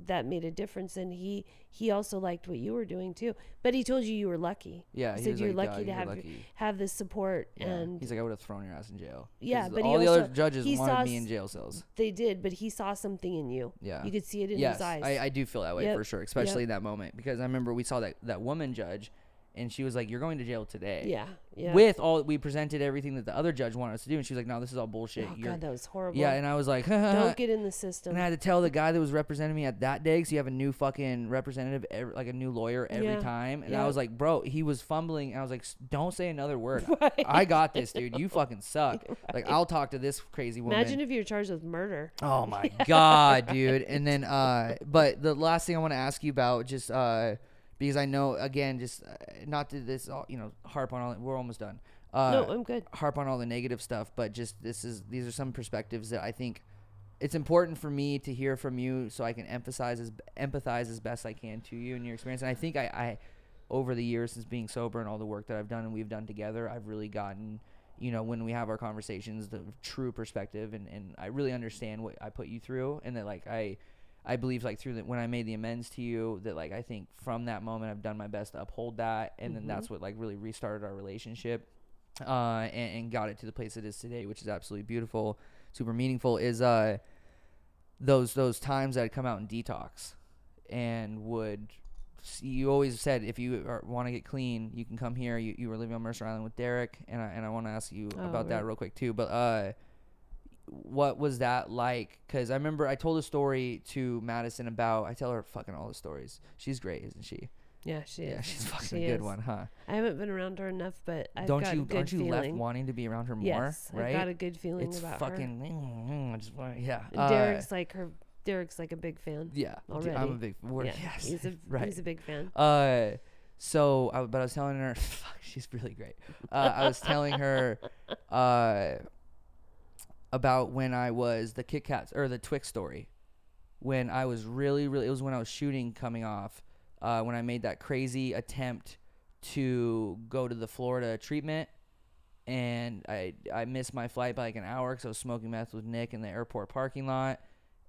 that made a difference. And he he also liked what you were doing too. But he told you you were lucky. Yeah. He he said you're like, lucky "Dog, to you're have lucky." have this support, Yeah. and He's like, I would have thrown your ass in jail. yeah but all the other judges wanted me in jail cells. they did. But he saw something in you. Yeah. You could see it in yes, his eyes. I, I do feel that way Yep. for sure, especially in that moment because I remember we saw that that woman judge, and she was like, "You're going to jail today." yeah, yeah. With all we presented everything that the other judge wanted us to do, and she was like, "No, this is all bullshit." oh You're- God, that was horrible. yeah, and I was like, don't get in the system. And I had to tell the guy that was representing me at that day, because you have a new fucking representative, every, like a new lawyer every Yeah. time. And Yeah. I was like, bro, he was fumbling. And I was like, don't say another word. Right. I got this, dude. You fucking suck. Like, I'll talk to this crazy woman. Imagine if you're charged with murder. Oh my god, dude. And then, uh, but the last thing I want to ask you about, just uh, because I know, again, just uh, not to this, all, you know, harp on all. We're almost done. Uh, no, I'm good. harp on all the negative stuff, but just this is these are some perspectives that I think it's important for me to hear from you so I can emphasize as empathize as best I can to you and your experience. And I think I, I over the years since being sober and all the work that I've done and we've done together, I've really gotten you know when we have our conversations the true perspective and, and I really understand what I put you through and that like I I believe like through the when I made the amends to you that like I think from that moment I've done my best to uphold that and then Mhm. that's what like really restarted our relationship uh, and, and got it to the place it is today, which is absolutely beautiful, super meaningful. Is uh, those those times that I'd come out in detox and would. s- You always said if you want to get clean, you can come here. You, you were living on Mercer Island with Derek, and I, and I want to ask you Oh, about that real quick too. But uh, what was that like? Because I remember I told a story to Madison about. I tell her fucking all the stories. She's great, isn't she? Yeah, she is. Yeah, she's fucking She a good is. one, huh? I haven't been around her enough, but I've Don't got you? a good Aren't you feeling. left wanting to be around her more? yes, right? I've got a good feeling it's about fucking. I just want, yeah. her. Uh, Derek's like her Derek's like a big fan. Yeah, already. I'm a big. We're, yeah, yes, he's a right. he's a big fan. Uh, so I, but I was telling her, fuck, she's really great. Uh, I was telling her, uh, about when I was the Kit Kats or the Twix story, when I was really, really. It was when I was shooting coming off. Uh, when I made that crazy attempt to go to the Florida treatment, and I I missed my flight by like an hour because I was smoking meth with Nick in the airport parking lot,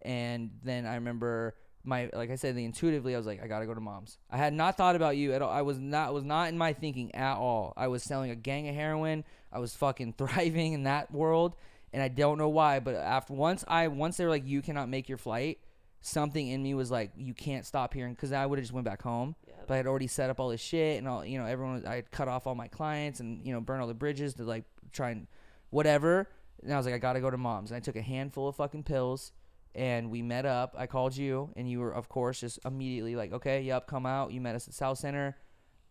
and then I remember my like I said, the intuitively I was like, I gotta go to mom's. I had not thought about you at all. I was not was not in my thinking at all. I was selling a gang of heroin. I was fucking thriving in that world, and I don't know why. But after once I once they were like, you cannot make your flight. Something in me was like, you can't stop here, because I would have just went back home. But I had already set up all this shit, and all you know, everyone. Was, I had cut off all my clients, and you know, burn all the bridges to like try and whatever. And I was like, I gotta go to mom's, and I took a handful of fucking pills and we met up. I called you, and you were, of course, just immediately like, okay, yep, come out. You met us at Southcenter.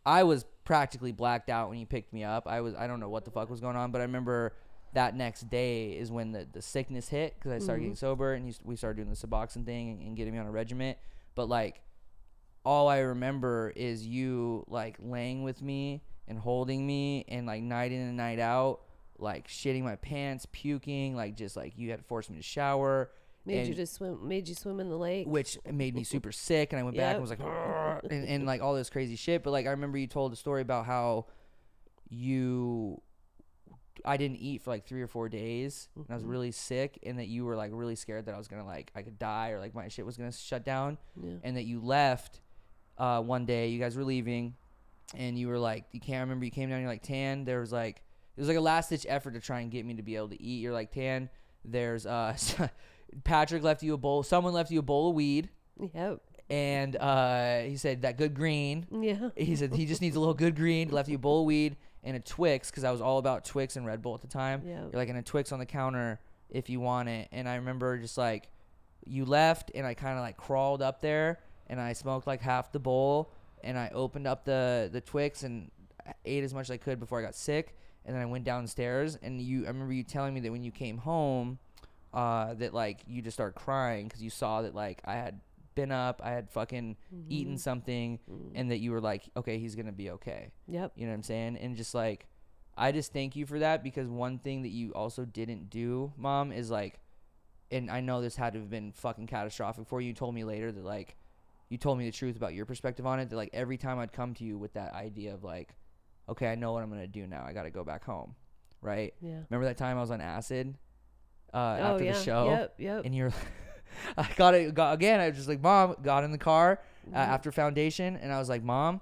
I was practically blacked out when you picked me up. I was, I don't know what the fuck was going on, but I remember that next day is when the, the sickness hit because I started getting mm-hmm. sober, and we started doing the Suboxone thing and, and getting me on a regiment. But like, all I remember is you like laying with me and holding me, and like night in and night out, like shitting my pants, puking, like just like you had to force me to shower Made you just swim. Made you swim in the lake. which made me super sick and i went back and was like and, and like all this crazy shit but like i remember you told a story about how you i didn't eat for like three or four days and i was Mhm. really sick and that you were like really scared that i was gonna like i could die or like my shit was gonna shut down yeah. and that you left uh, one day you guys were leaving and you were like you can't remember you came down you're like tan there was like it was like a last ditch effort to try and get me to be able to eat you're like tan there's uh patrick left you a bowl someone left you a bowl of weed Yep. and uh, he said that good green. Yeah. He said he just needs a little good green. Left you a bowl of weed and a Twix because I was all about Twix and Red Bull at the time. Yeah. You're like, and a Twix on the counter if you want it. And I remember just like you left, and I kind of like crawled up there, and I smoked like half the bowl, and I opened up the the Twix and ate as much as I could before I got sick. And then I went downstairs, and you. I remember you telling me that when you came home, uh, that like you just started crying because you saw that like I had been up, I had fucking eaten Mhm. something, Mm. and that you were like, okay, he's gonna be okay. Yep. You know what I'm saying? And just like, I just thank you for that because one thing that you also didn't do, mom, is like, and I know this had to have been fucking catastrophic for you. You told me later that like, you told me the truth about your perspective on it. That like every time I'd come to you with that idea of like, okay, I know what I'm gonna do now. I gotta go back home, right? Yeah. Remember that time I was on acid uh, oh after yeah. the show, Yep. Yep. and you're. I got it got, again. I was just like, mom, got in the car uh, Mhm. after foundation and I was like, Mom,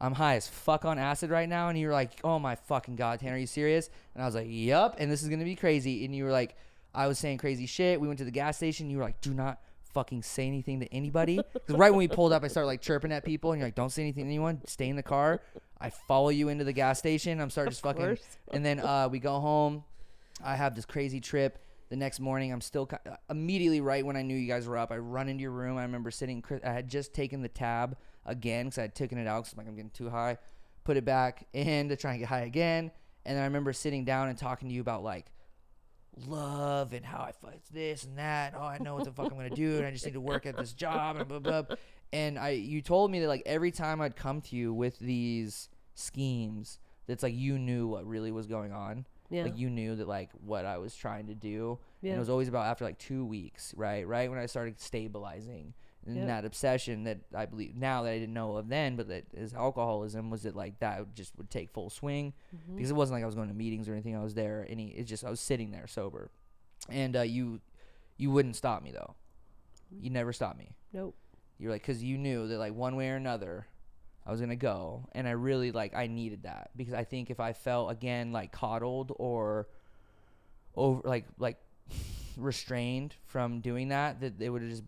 I'm high as fuck on acid right now. And you were like, Oh my fucking God, Tanner, are you serious? And I was like, Yup. And this is going to be crazy. And you were like, I was saying crazy shit. We went to the gas station. You were like, Do not fucking say anything to anybody. Because right when we pulled up, I started like chirping at people. And you're like, Don't say anything to anyone. Stay in the car. I follow you into the gas station. I'm starting Of just fucking. course. And then uh, we go home. I have this crazy trip. The next morning, I'm still uh, immediately right when I knew you guys were up. I run into your room. I remember sitting. I had just taken the tab again because I had taken it out because like I'm getting too high. Put it back in to try and get high again. And then I remember sitting down and talking to you about like love and how I fight this and that. Oh, I know what the fuck I'm gonna do, and I just need to work at this job and blah. blah. And I, you told me that like every time I'd come to you with these schemes, that's like you knew what really was going on. Yeah. Like you knew that like what I was trying to do. And it was always about after like two weeks, right? Right when I started stabilizing. And Yep. that obsession that I believe now that I didn't know of then, but that is alcoholism was it like that just would take full swing Mhm. because it wasn't like I was going to meetings or anything. I was there any it's just I was sitting there sober. And uh, you you wouldn't stop me though. You never stopped me. Nope. You're like cuz you knew that like one way or another I was going to go and I really like I needed that because I think if I felt again like coddled or over like like restrained from doing that that they would have just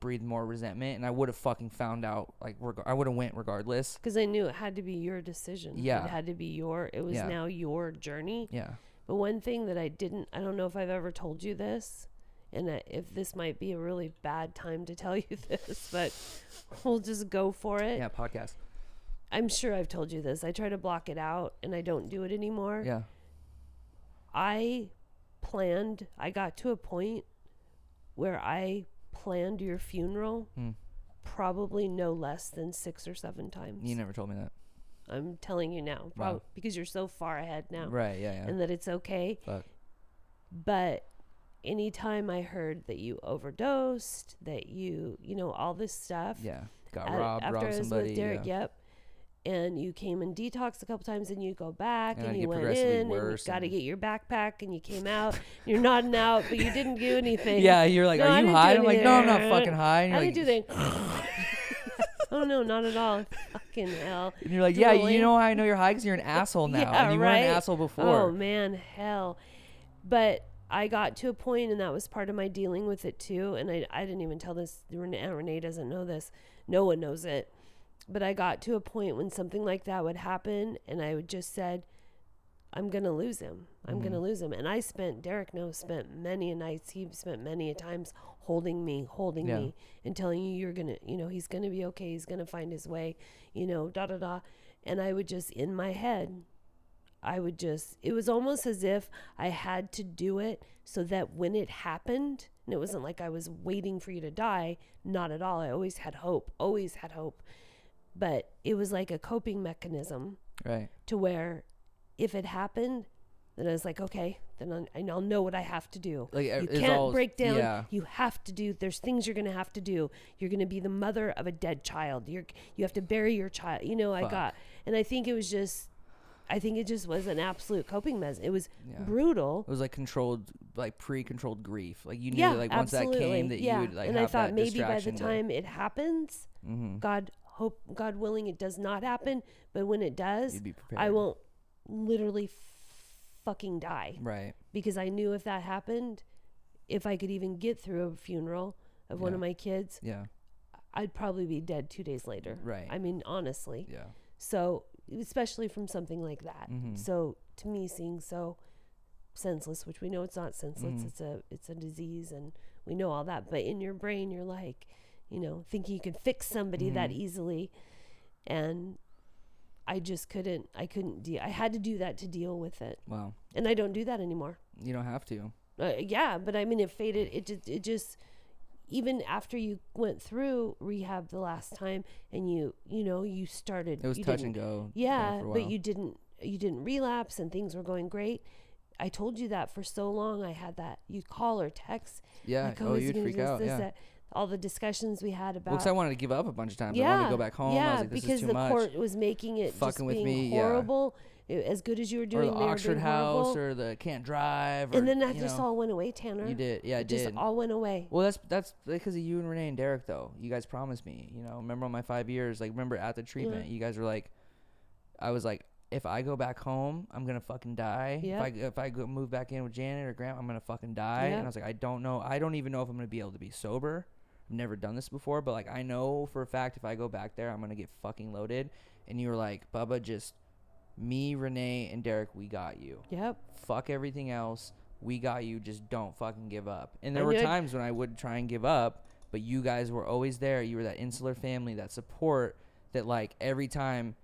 breathed more resentment and I would have fucking found out like reg- I would have went regardless. Because I knew it had to be your decision. Yeah. It had to be your. It was Yeah. now your journey. Yeah. But one thing that I didn't, I don't know if I've ever told you this, and I- if this might be a really bad time to tell you this, but we'll just go for it. Yeah, podcast. I'm sure I've told you this. I try to block it out and I don't do it anymore. Yeah. I planned, I got to a point where I planned your funeral Hmm. probably no less than six or seven times. You never told me that. I'm telling you now, Wow. because you're so far ahead now, Right? Yeah. Yeah. and that it's okay. Fuck. But anytime I heard that you overdosed, that you, you know, all this stuff, Yeah. Got at- robbed. after Robbed I was somebody. with Derek, yeah. yep. And you came and detoxed a couple times, and you go back, And and you went in, and you got to get your backpack, and you came out. You're nodding out, but you didn't do anything. Yeah. You're like, No, are you high? I'm like, no, I'm not fucking high. And you're didn't do anything. oh no, not at all. Fucking hell. and you're like, yeah. You know how I know you're high? Because you're an asshole now, Yeah, and you were an asshole before Oh man, hell. But I got to a point, and that was part of my dealing with it too. And I, I didn't even tell this. Renee, Renee doesn't know this. No one knows it. But I got to a point when something like that would happen, and I would just said, "I'm gonna lose him. I'm gonna Mm-hmm. lose him." And I spent Derek knows spent many a nights. He spent many a times holding me, holding Yeah. me, and telling you you're gonna, you know, he's gonna be okay. He's gonna find his way. You know, da da da. And I would just in my head I would just, it was almost as if I had to do it so that when it happened, and it wasn't like I was waiting for you to die, not at all. I always had hope, always had hope. But it was like a coping mechanism Right. to where if it happened, then I was like, okay, then I'll, I'll know what I have to do. Like, you can't all- break down. yeah. You have to do. There's things you're gonna have to do. You're gonna be the mother of a dead child. You're you have to bury your child. You know, I got, and I think it was just, I think it just was an absolute coping mechanism. It was Yeah. brutal. It was like controlled, like pre-controlled grief. Like you knew, Yeah, that, like once absolutely. that came, that yeah. you would like and I thought maybe by the distraction to- time it happens, Mhm. God hope, God willing, it does not happen. But when it does, you'd be prepared. I won't literally fucking die Right. because I knew if that happened, if I could even get through a funeral of one of my kids, Yeah. I'd probably be dead two days later. Right. I mean, honestly. Yeah. So, especially from something like that. Mhm. So, to me, seeing so senseless, which we know it's not senseless, Mhm. it's a it's a disease, and we know all that. But in your brain, you're like, you know, thinking you can fix somebody that Mhm. easily, and I just couldn't. I couldn't deal. I had to do that to deal with it, Wow. and I don't do that anymore. You don't have to. Uh, yeah, but I mean, it faded. It just, it just, even after you went through rehab the last time, and you, you know, you started. It was touch and go. Yeah, but you didn't, you didn't relapse, and things were going great. I told you that for so long. I had that. You call or text. Yeah. Like, oh, he you'd freak out. this, yeah. that. All the discussions we had about. Well, 'cause I wanted to give up a bunch of times. Yeah, I wanted to go back home. I yeah, was like, this because is too the much. court was making it just Fucking with being me, yeah. horrible. I- As good as you were doing, or the Oxford House, horrible. or the can't drive. Or, and then that just know. all went away, Tanner. You did. Yeah, I It just did. all went away. Well, that's that's because of you and Renee and Derek, though. You guys promised me. You know, remember on my five years? Like, remember at the treatment, you guys were like, I was like, if I go back home, I'm gonna fucking die. Yep. If I if I go move back in with Janet or Grant, I'm gonna fucking die. Yep. And I was like, I don't know. I don't even know if I'm gonna be able to be sober. I've never done this before, but like I know for a fact if I go back there, I'm gonna get fucking loaded. And you were like, Bubba, just me, Renee, and Derek, we got you Yep. fuck everything else. We got you. Just don't fucking give up. And there I were it- times when I would try and give up, but you guys were always there. You were that insular family, that support. That like every time,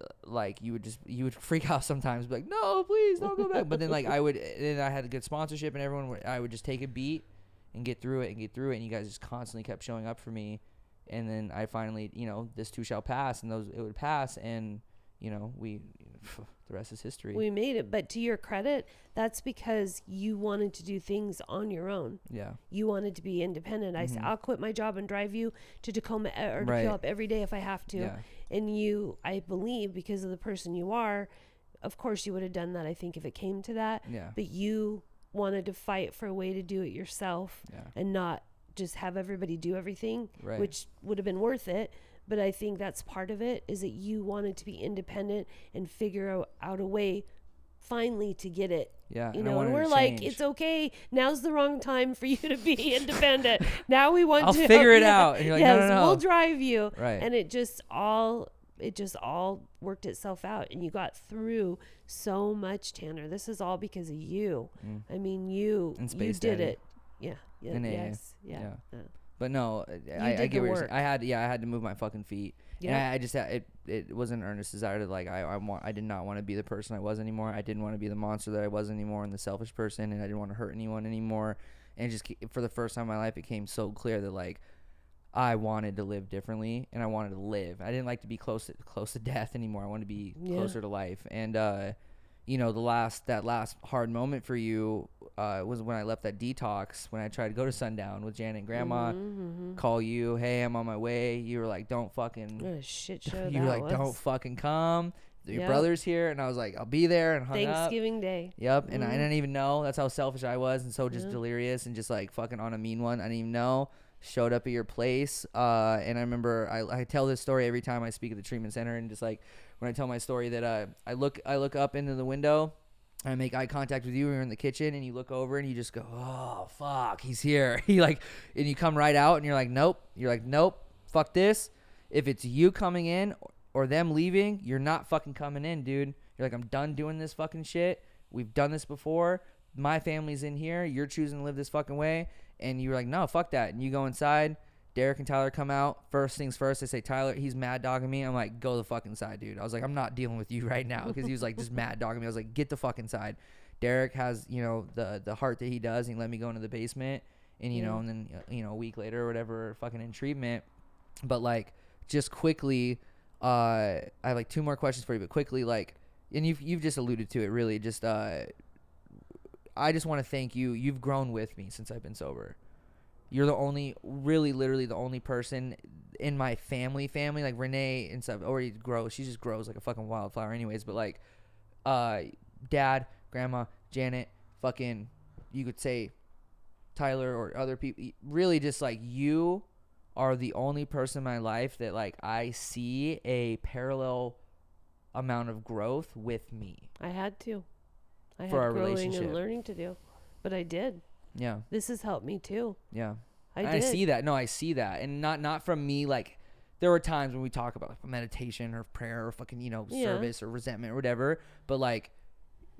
uh, like you would just you would freak out sometimes, be like, no, please don't go back. but then like I would, then I had a good sponsorship, and everyone would, I would just take a beat and get through it and get through it, and you guys just constantly kept showing up for me. And then I finally, you know, this too shall pass, and those it would pass, and you know we, the rest is history. We made it, but to your credit, that's because you wanted to do things on your own. yeah. You wanted to be independent. I said, I'll quit my job and drive you to Tacoma or to Mm-hmm. Right. Puyallup every day if I have to. Yeah. And you, I believe, because of the person you are, of course you would have done that. I think if it came to that, Yeah. but you wanted to fight for a way to do it yourself Yeah. and not just have everybody do everything, Right. which would have been worth it. But I think that's part of it is that you wanted to be independent and figure out, out a way finally to get it. Yeah. You know, and we're like, it's okay. Now's the wrong time for you to be independent. now we want I'll to figure it yeah, out. And you're like, no, yes, no, no. we'll drive you. Right. And it just all it just all worked itself out and you got through so much, Tanner. This is all because of you. I mean you Mm. You did Daddy. it. Yeah. Yeah. And yes. Yeah. Yeah. yeah. But no, I, I, did I the get what you're saying. I had, yeah, I had to move my fucking feet. Yeah. I, I just had it. It was an earnest desire to like. I, I want. I did not want to be the person I was anymore. I didn't want to be the monster that I was anymore, and the selfish person, and I didn't want to hurt anyone anymore. and just for the first time in my life, it became so clear that like I wanted to live differently and I wanted to live. I didn't like to be close to close to death anymore. I wanted to be Yeah. closer to life. And uh, you know, the last that last hard moment for you uh, was when I left that detox. When I tried to go to sundown with Janet and Grandma, Mm-hmm. call you, hey, I'm on my way. You were like, don't fucking. What shit show you were like, was. don't fucking come. Your Yep. brother's here, and I was like, I'll be there, and hung up. Thanksgiving Day. Yep, and I Mhm. didn't even know. That's how selfish I was, and so just delirious and just like fucking on a mean one. I didn't even know. Showed up at your place, uh, and I remember I, I tell this story every time I speak at the treatment center, and just like when I tell my story that uh, I look I look up into the window, I make eye contact with you. We're in the kitchen, and you look over, and you just go, "Oh fuck, he's here." he like, and you come right out, and you're like, "Nope." You're like, "Nope, fuck this." If it's you coming in or them leaving, you're not fucking coming in, dude. You're like, I'm done doing this fucking shit. We've done this before. My family's in here. You're choosing to live this fucking way. And you were like, no, fuck that. And you go inside. Derek and Tyler come out. First things first, they say, Tyler, he's mad dogging me. I'm like, go the fuck inside, dude. I was like, I'm not dealing with you right now because he was like just mad dogging me. I was like, get the fuck inside. Derek has, you know, the the heart that he does. And he let me go into the basement. And, you know, and then, uh, you know, a week later or whatever, fucking in treatment. But like, just quickly, uh, I have like two more questions for you, but quickly, like, and you've you've just alluded to it, really. Just, uh, I just want to thank you. You've grown with me since I've been sober. You're the only, really, literally the only person in my family, family like Renee and stuff already grows. She just grows like a fucking wildflower, anyways. But like, uh, dad, grandma, Janet, fucking, you could say, Tyler or other people. Really, just like you are the only person in my life that like I see a parallel amount of growth with me. I had to. I For had our growing relationship. and learning to do, but I did. Yeah, This has helped me too. yeah. I And did. I see that. No, I see that, and not not from me. Like there were times when we talk about like, meditation or prayer or fucking you know Yeah. service or resentment or whatever, but like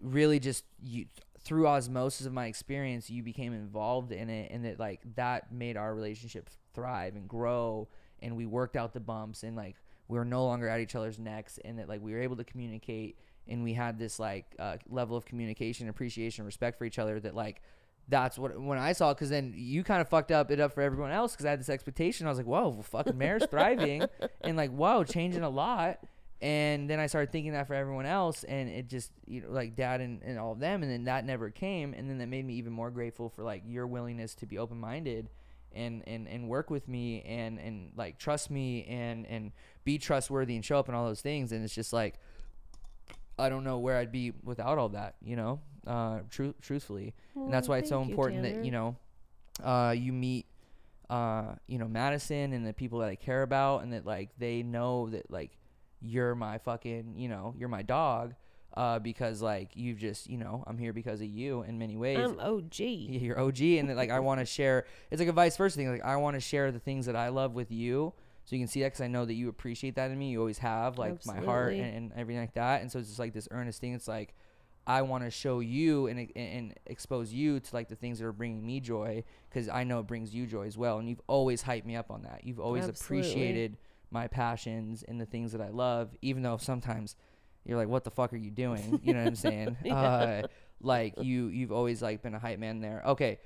really just you through osmosis of my experience, you became involved in it, and that like that made our relationship thrive and grow, and we worked out the bumps, and like we were no longer at each other's necks, and that like we were able to communicate, and we had this like uh, level of communication, appreciation, respect for each other that like that's what when I saw because then you kind of fucked up it up for everyone else because I had this expectation. I was like, whoa, well, fucking Mare's thriving and like whoa, changing a lot. And then I started thinking that for everyone else, and it just you know like dad and, and all of them, and then that never came, and then that made me even more grateful for like your willingness to be open minded. And, and, and work with me and, and like trust me and, and be trustworthy and show up and all those things and it's just like I don't know where I'd be without all that, you know, uh, tru- truthfully. and that's why it's so thank you, important that, you know, uh, you meet, uh, you know, Madison and the people that I care about and that, like, they know that, like, you're my fucking, you know, you're my dog. Uh, because like you've just, you know, I'm here because of you in many ways. I'm OG. Yeah, you're OG, and that, like I want to share. It's like a vice versa thing. Like I want to share the things that I love with you, so you can see that because I know that you appreciate that in me. You always have, like my heart and, and everything like that. And so it's just like this earnest thing. It's like I want to show you and, and and expose you to like the things that are bringing me joy because I know it brings you joy as well. And you've always hyped me up on that. You've always Absolutely. appreciated my passions and the things that I love, even though sometimes you're like, "What the fuck are you doing?" You know what I'm saying? uh, like you, you've always like been a hype man there. Okay.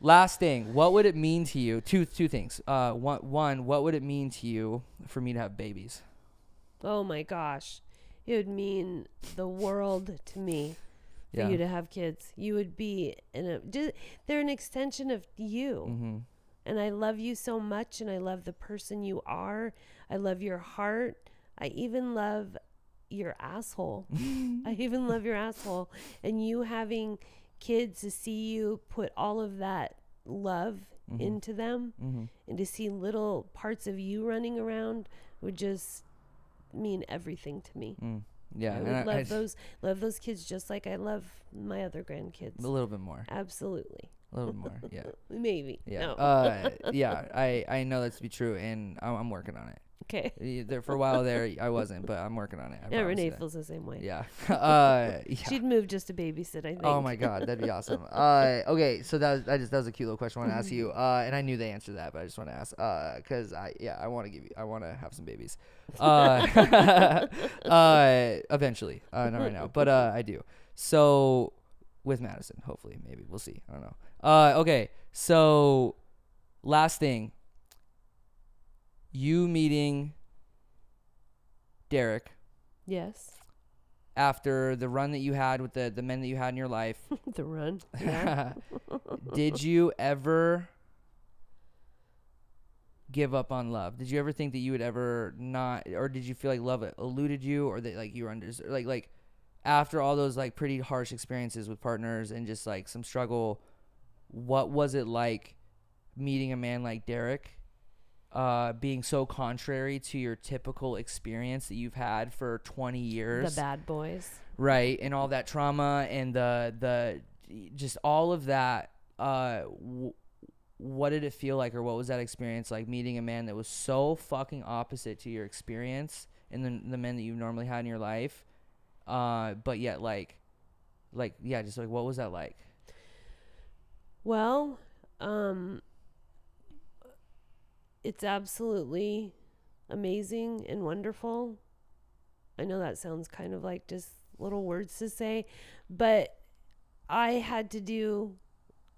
Last thing, what would it mean to you? Two two things. Uh, one one, what would it mean to you for me to have babies? Oh my gosh. It would mean the world to me for Yeah. you to have kids. You would be in a ju- they're an extension of you. Mm-hmm. And I love you so much and I love the person you are. I love your heart. I even love your asshole. I even love your asshole. And you having kids to see you put all of that love Mhm. into them Mm-hmm. and to see little parts of you running around would just mean everything to me. Mm. Yeah, I would I- love I- those love those kids just like I love my other grandkids. a little bit more, Absolutely. a little bit more. Yeah, Maybe. yeah, No. uh, yeah. I I know that to be true, and I'm, I'm working on it. Okay. Uh, There for a while there, I wasn't, but I'm working on it. I Yeah, Renee feels the same way. Yeah. uh, yeah. She'd move just to babysit, I think. Oh my god, that'd be awesome. Uh, okay, so that was, I just that was a cute little question I want to ask you. Uh, and I knew the answer to that, but I just want to ask. Uh, cause I yeah I want to give you I want to have some babies. Uh, uh, eventually, uh, not right now, but uh, I do. So with Madison, hopefully, maybe we'll see. I don't know. Uh, okay. So, last thing. You meeting Derek Yes. after the run that you had with the the men that you had in your life. the run. Yeah. did you ever give up on love? Did you ever think that you would ever not, or did you feel like love eluded you, or that like you were under like like after all those like pretty harsh experiences with partners and just like some struggle, what was it like meeting a man like Derek? Uh, being so contrary to your typical experience that you've had for 20 years. The bad boys. right and all that trauma and the the just all of that uh w- what did it feel like or what was that experience like meeting a man that was so fucking opposite to your experience and the, the men that you've normally had in your life? Uh but yet like like yeah just like what was that like? Well, um, it's absolutely amazing and wonderful. I know that sounds kind of like just little words to say, but I had to do,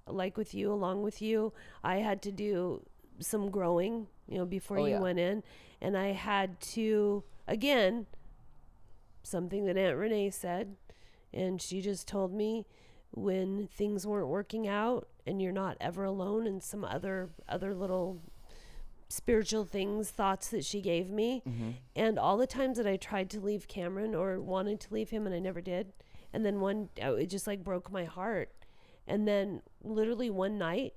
like with you, along with you, I had to do some growing, you know, before Oh, you yeah. went in. And I had to, again, something that Aunt Renee said, and she just told me when things weren't working out and you're not ever alone and some other other little spiritual things thoughts that she gave me. Mm-hmm. And all the times that I tried to leave Cameron or wanted to leave him and I never did. And then one, uh, it just like broke my heart. And then literally one night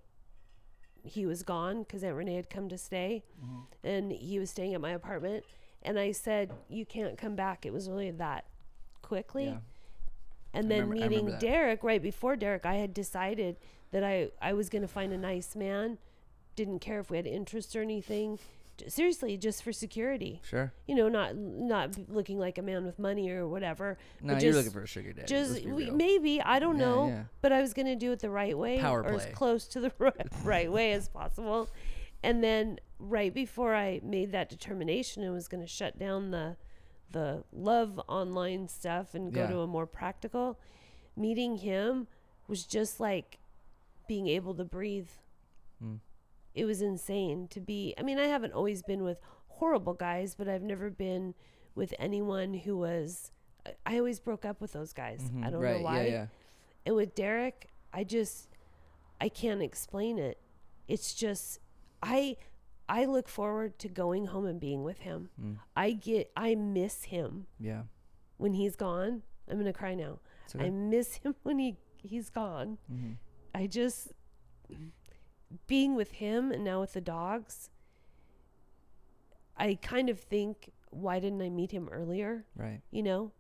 he was gone because Aunt Renee had come to stay. Mm-hmm. And he was staying at my apartment. And I said you can't come back. It was really that quickly. Yeah. And I then remember- meeting. Derek right before Derek, I had decided that I I was going to find a nice man. Didn't care if we had interest or anything. Seriously, just for security. sure You know, not not looking like a man with money or whatever. no but you're just- looking for a sugar daddy Just we, maybe I don't Yeah, know, yeah. but I was going to do it the right way Power or play. as close to the right, right way as possible. And then right before I made that determination and was going to shut down the the love online stuff and go Yeah. to a more practical, meeting him was just like being able to breathe. It was insane to be. I mean, I haven't always been with horrible guys, but I've never been with anyone who was. I- I always broke up with those guys. I Mhm, don't right know why. yeah yeah And with Derek, I just I can't explain it. It's just I I look forward to going home and being with him. Mm. I get I miss him yeah when he's gone. I'm going to cry now. Okay. I miss him when he he's gone. Mhm. I just being with him and now with the dogs. I kind of think why didn't I meet him earlier? right you know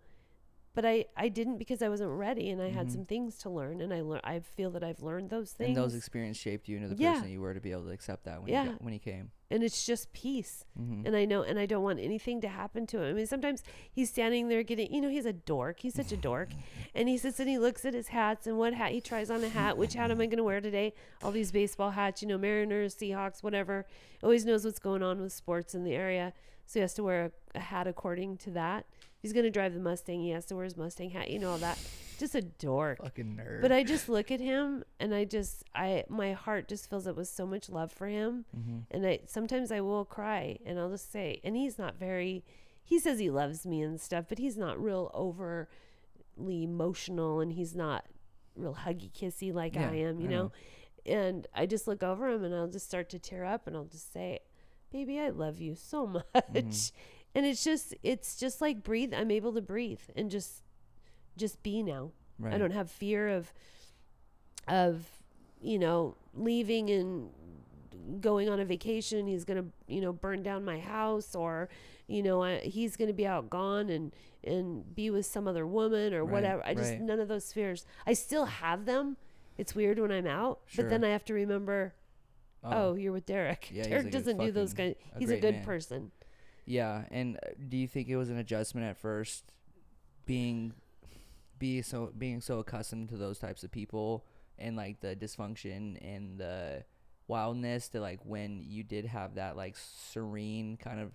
but i i didn't because i wasn't ready and i had Mhm. some things to learn and i lear- i feel that i've learned those things and those experiences shaped you into the Yeah. person you were to be able to accept that when Yeah. you when he came. And it's just peace. Hmm and i know and i don't want anything to happen to him. I mean sometimes he's standing there getting you know he's a dork. He's such a dork. And he sits and he looks at his hats and what hat he tries on a hat. Which hat am i going to wear today? All these baseball hats you know mariners seahawks whatever. Always knows what's going on with sports in the area. So he has to wear a, a hat according to that he's going to drive the mustang he has to wear his mustang hat you know all that just a dork fucking nerd but I just look at him and I just I my heart just fills up with so much love for him mm-hmm. and I sometimes I will cry and I'll just say and he's not very he says he loves me and stuff but he's not real overly emotional and he's not real huggy kissy like Yeah, I am you I know? know. and I just look over him and I'll just start to tear up and I'll just say baby I love you so much Mm-hmm. And it's just it's just like breathe I'm able to breathe and just just be now right I don't have fear of of you know leaving and going on a vacation. He's gonna you know burn down my house or you know I, he's gonna be out gone and and be with some other woman or Right, whatever. I just right. none of those fears. I still have them. It's weird when I'm out, but then I have to remember. Oh, you're with Derek. Yeah, Derek doesn't do those kind. He's a good man. person. Yeah, and uh, do you think it was an adjustment at first, being, be so being so accustomed to those types of people and like the dysfunction and the wildness that like when you did have that like serene kind of,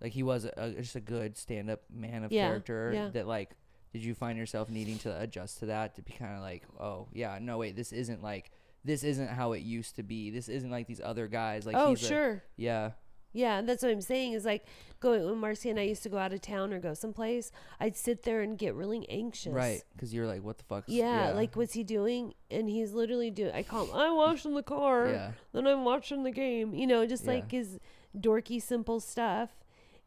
like he was a, just a good stand up man of Yeah, character yeah. that like. Did you find yourself needing to adjust to that to be kind of like, oh yeah, no wait, this isn't like this isn't how it used to be. This isn't like these other guys. Like oh, he's a- sure. yeah, Yeah, that's what I'm saying. Is like going when Marcy and I used to go out of town or go someplace. I'd sit there and get really anxious. right. Because you're like, what the fuck? Yeah, like what's he doing? And he's literally doing. I call him. I'm washing the car. yeah, Then I'm watching the game. You know, just Yeah. like his dorky, simple stuff.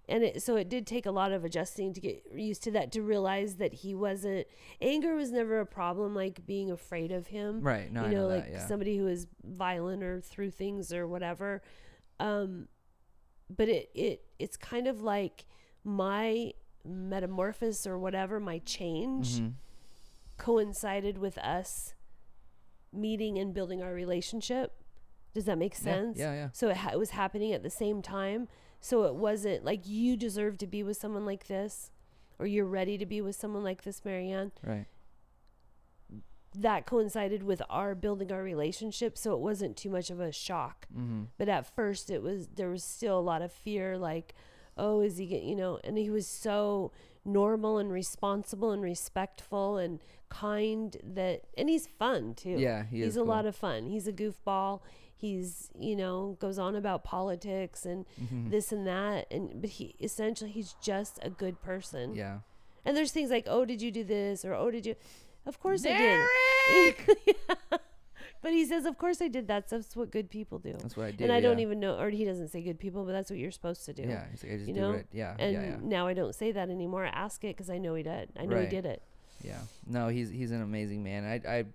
And it, so it did take a lot of adjusting to get used to that. To realize that he wasn't. Anger was never a problem. Like being afraid of him. right. No, you I know, know like that. Yeah, somebody who is violent or through things or whatever. Um, but it it it's kind of like my metamorphosis or whatever, my change Mhm. coincided with us meeting and building our relationship. Does that make Yeah, sense? Yeah, yeah. So it, ha- it was happening at the same time. So it wasn't like you deserve to be with someone like this, or you're ready to be with someone like this, Meriann Right. That coincided with our building our relationship so it wasn't too much of a shock Mm-hmm. but at first it was there was still a lot of fear like oh is he get you know and he was so normal and responsible and respectful and kind that and he's fun too Yeah, he he's a cool. lot of fun he's a goofball he's you know goes on about politics and Mhm. this and that and but he essentially he's just a good person Yeah. and there's things like, oh, did you do this? Or, oh, did you? Of course I did. Yeah. But he says, of course I did that. That's what good people do. That's what I do. and I don't even know, or he doesn't say good people, but that's what you're supposed to do. Yeah, he's like, I just you do know? it. Yeah, And yeah, yeah. now I don't say that anymore. I ask it because I know he did. I know Right. he did it. Yeah. No, he's he's an amazing man. I I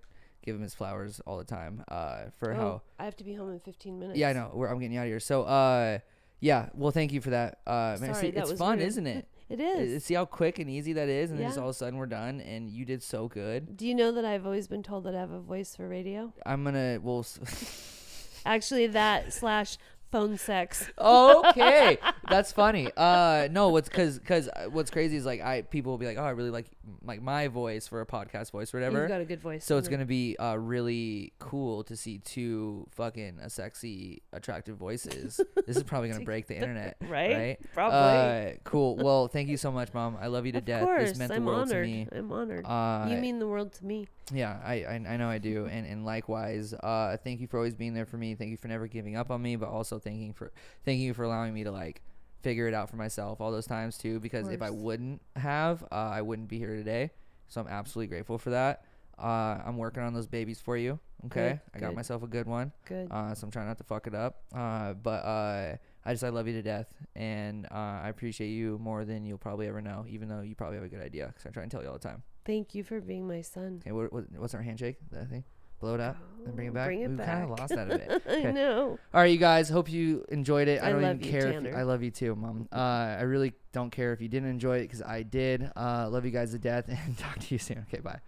give him his flowers all the time. Uh, for oh, how. I have to be home in 15 minutes. Yeah, I know. We're, I'm getting out of here. So, uh, yeah. Well, thank you for that. Uh, man, Sorry, see, that it's was fun, rude. isn't it? It Uh. See how quick and easy that is, and then just all of a sudden we're done, and you did so good. Do you know that I've always been told that I have a voice for radio? I'm gonna. Well. Actually, that slash phone sex. okay, that's funny. Uh, no, what's because because what's crazy is like I people will be like, oh, I really like like my voice for a podcast voice or whatever. You've got a good voice. So it's gonna be uh, really cool to see two fucking uh, sexy, attractive voices. this is probably gonna break the internet, Right? right? Probably. Uh, cool. Well, thank you so much, mom. I love you to of death. course. this meant I'm world honored. to me. I'm honored. Uh, you mean the world to me. yeah, I, I I know I do, and and likewise. Uh, thank you for always being there for me. Thank you for never giving up on me, but also thanking for thanking you for allowing me to like figure it out for myself all those times too. Because if I wouldn't have, uh, I wouldn't be here today. So I'm absolutely grateful for that. Uh, I'm working on those babies for you. Okay, Good, I got good. myself a good one. Good. Uh, so I'm trying not to fuck it up. Uh, but uh, I just I love you to death, and uh, I appreciate you more than you'll probably ever know. Even though you probably have a good idea, because I try and tell you all the time. Thank you for being my son. Okay, what, what, what's our handshake? That thing? Blow it up, and bring it back. Bring it We've kind of lost that a bit. I know. All right, you guys. Hope you enjoyed it. I, I don't love even you, care. If, Tanner. I love you too, mom. Uh, I really don't care if you didn't enjoy it because I did. Uh, love you guys to death, and talk to you soon. Okay, bye.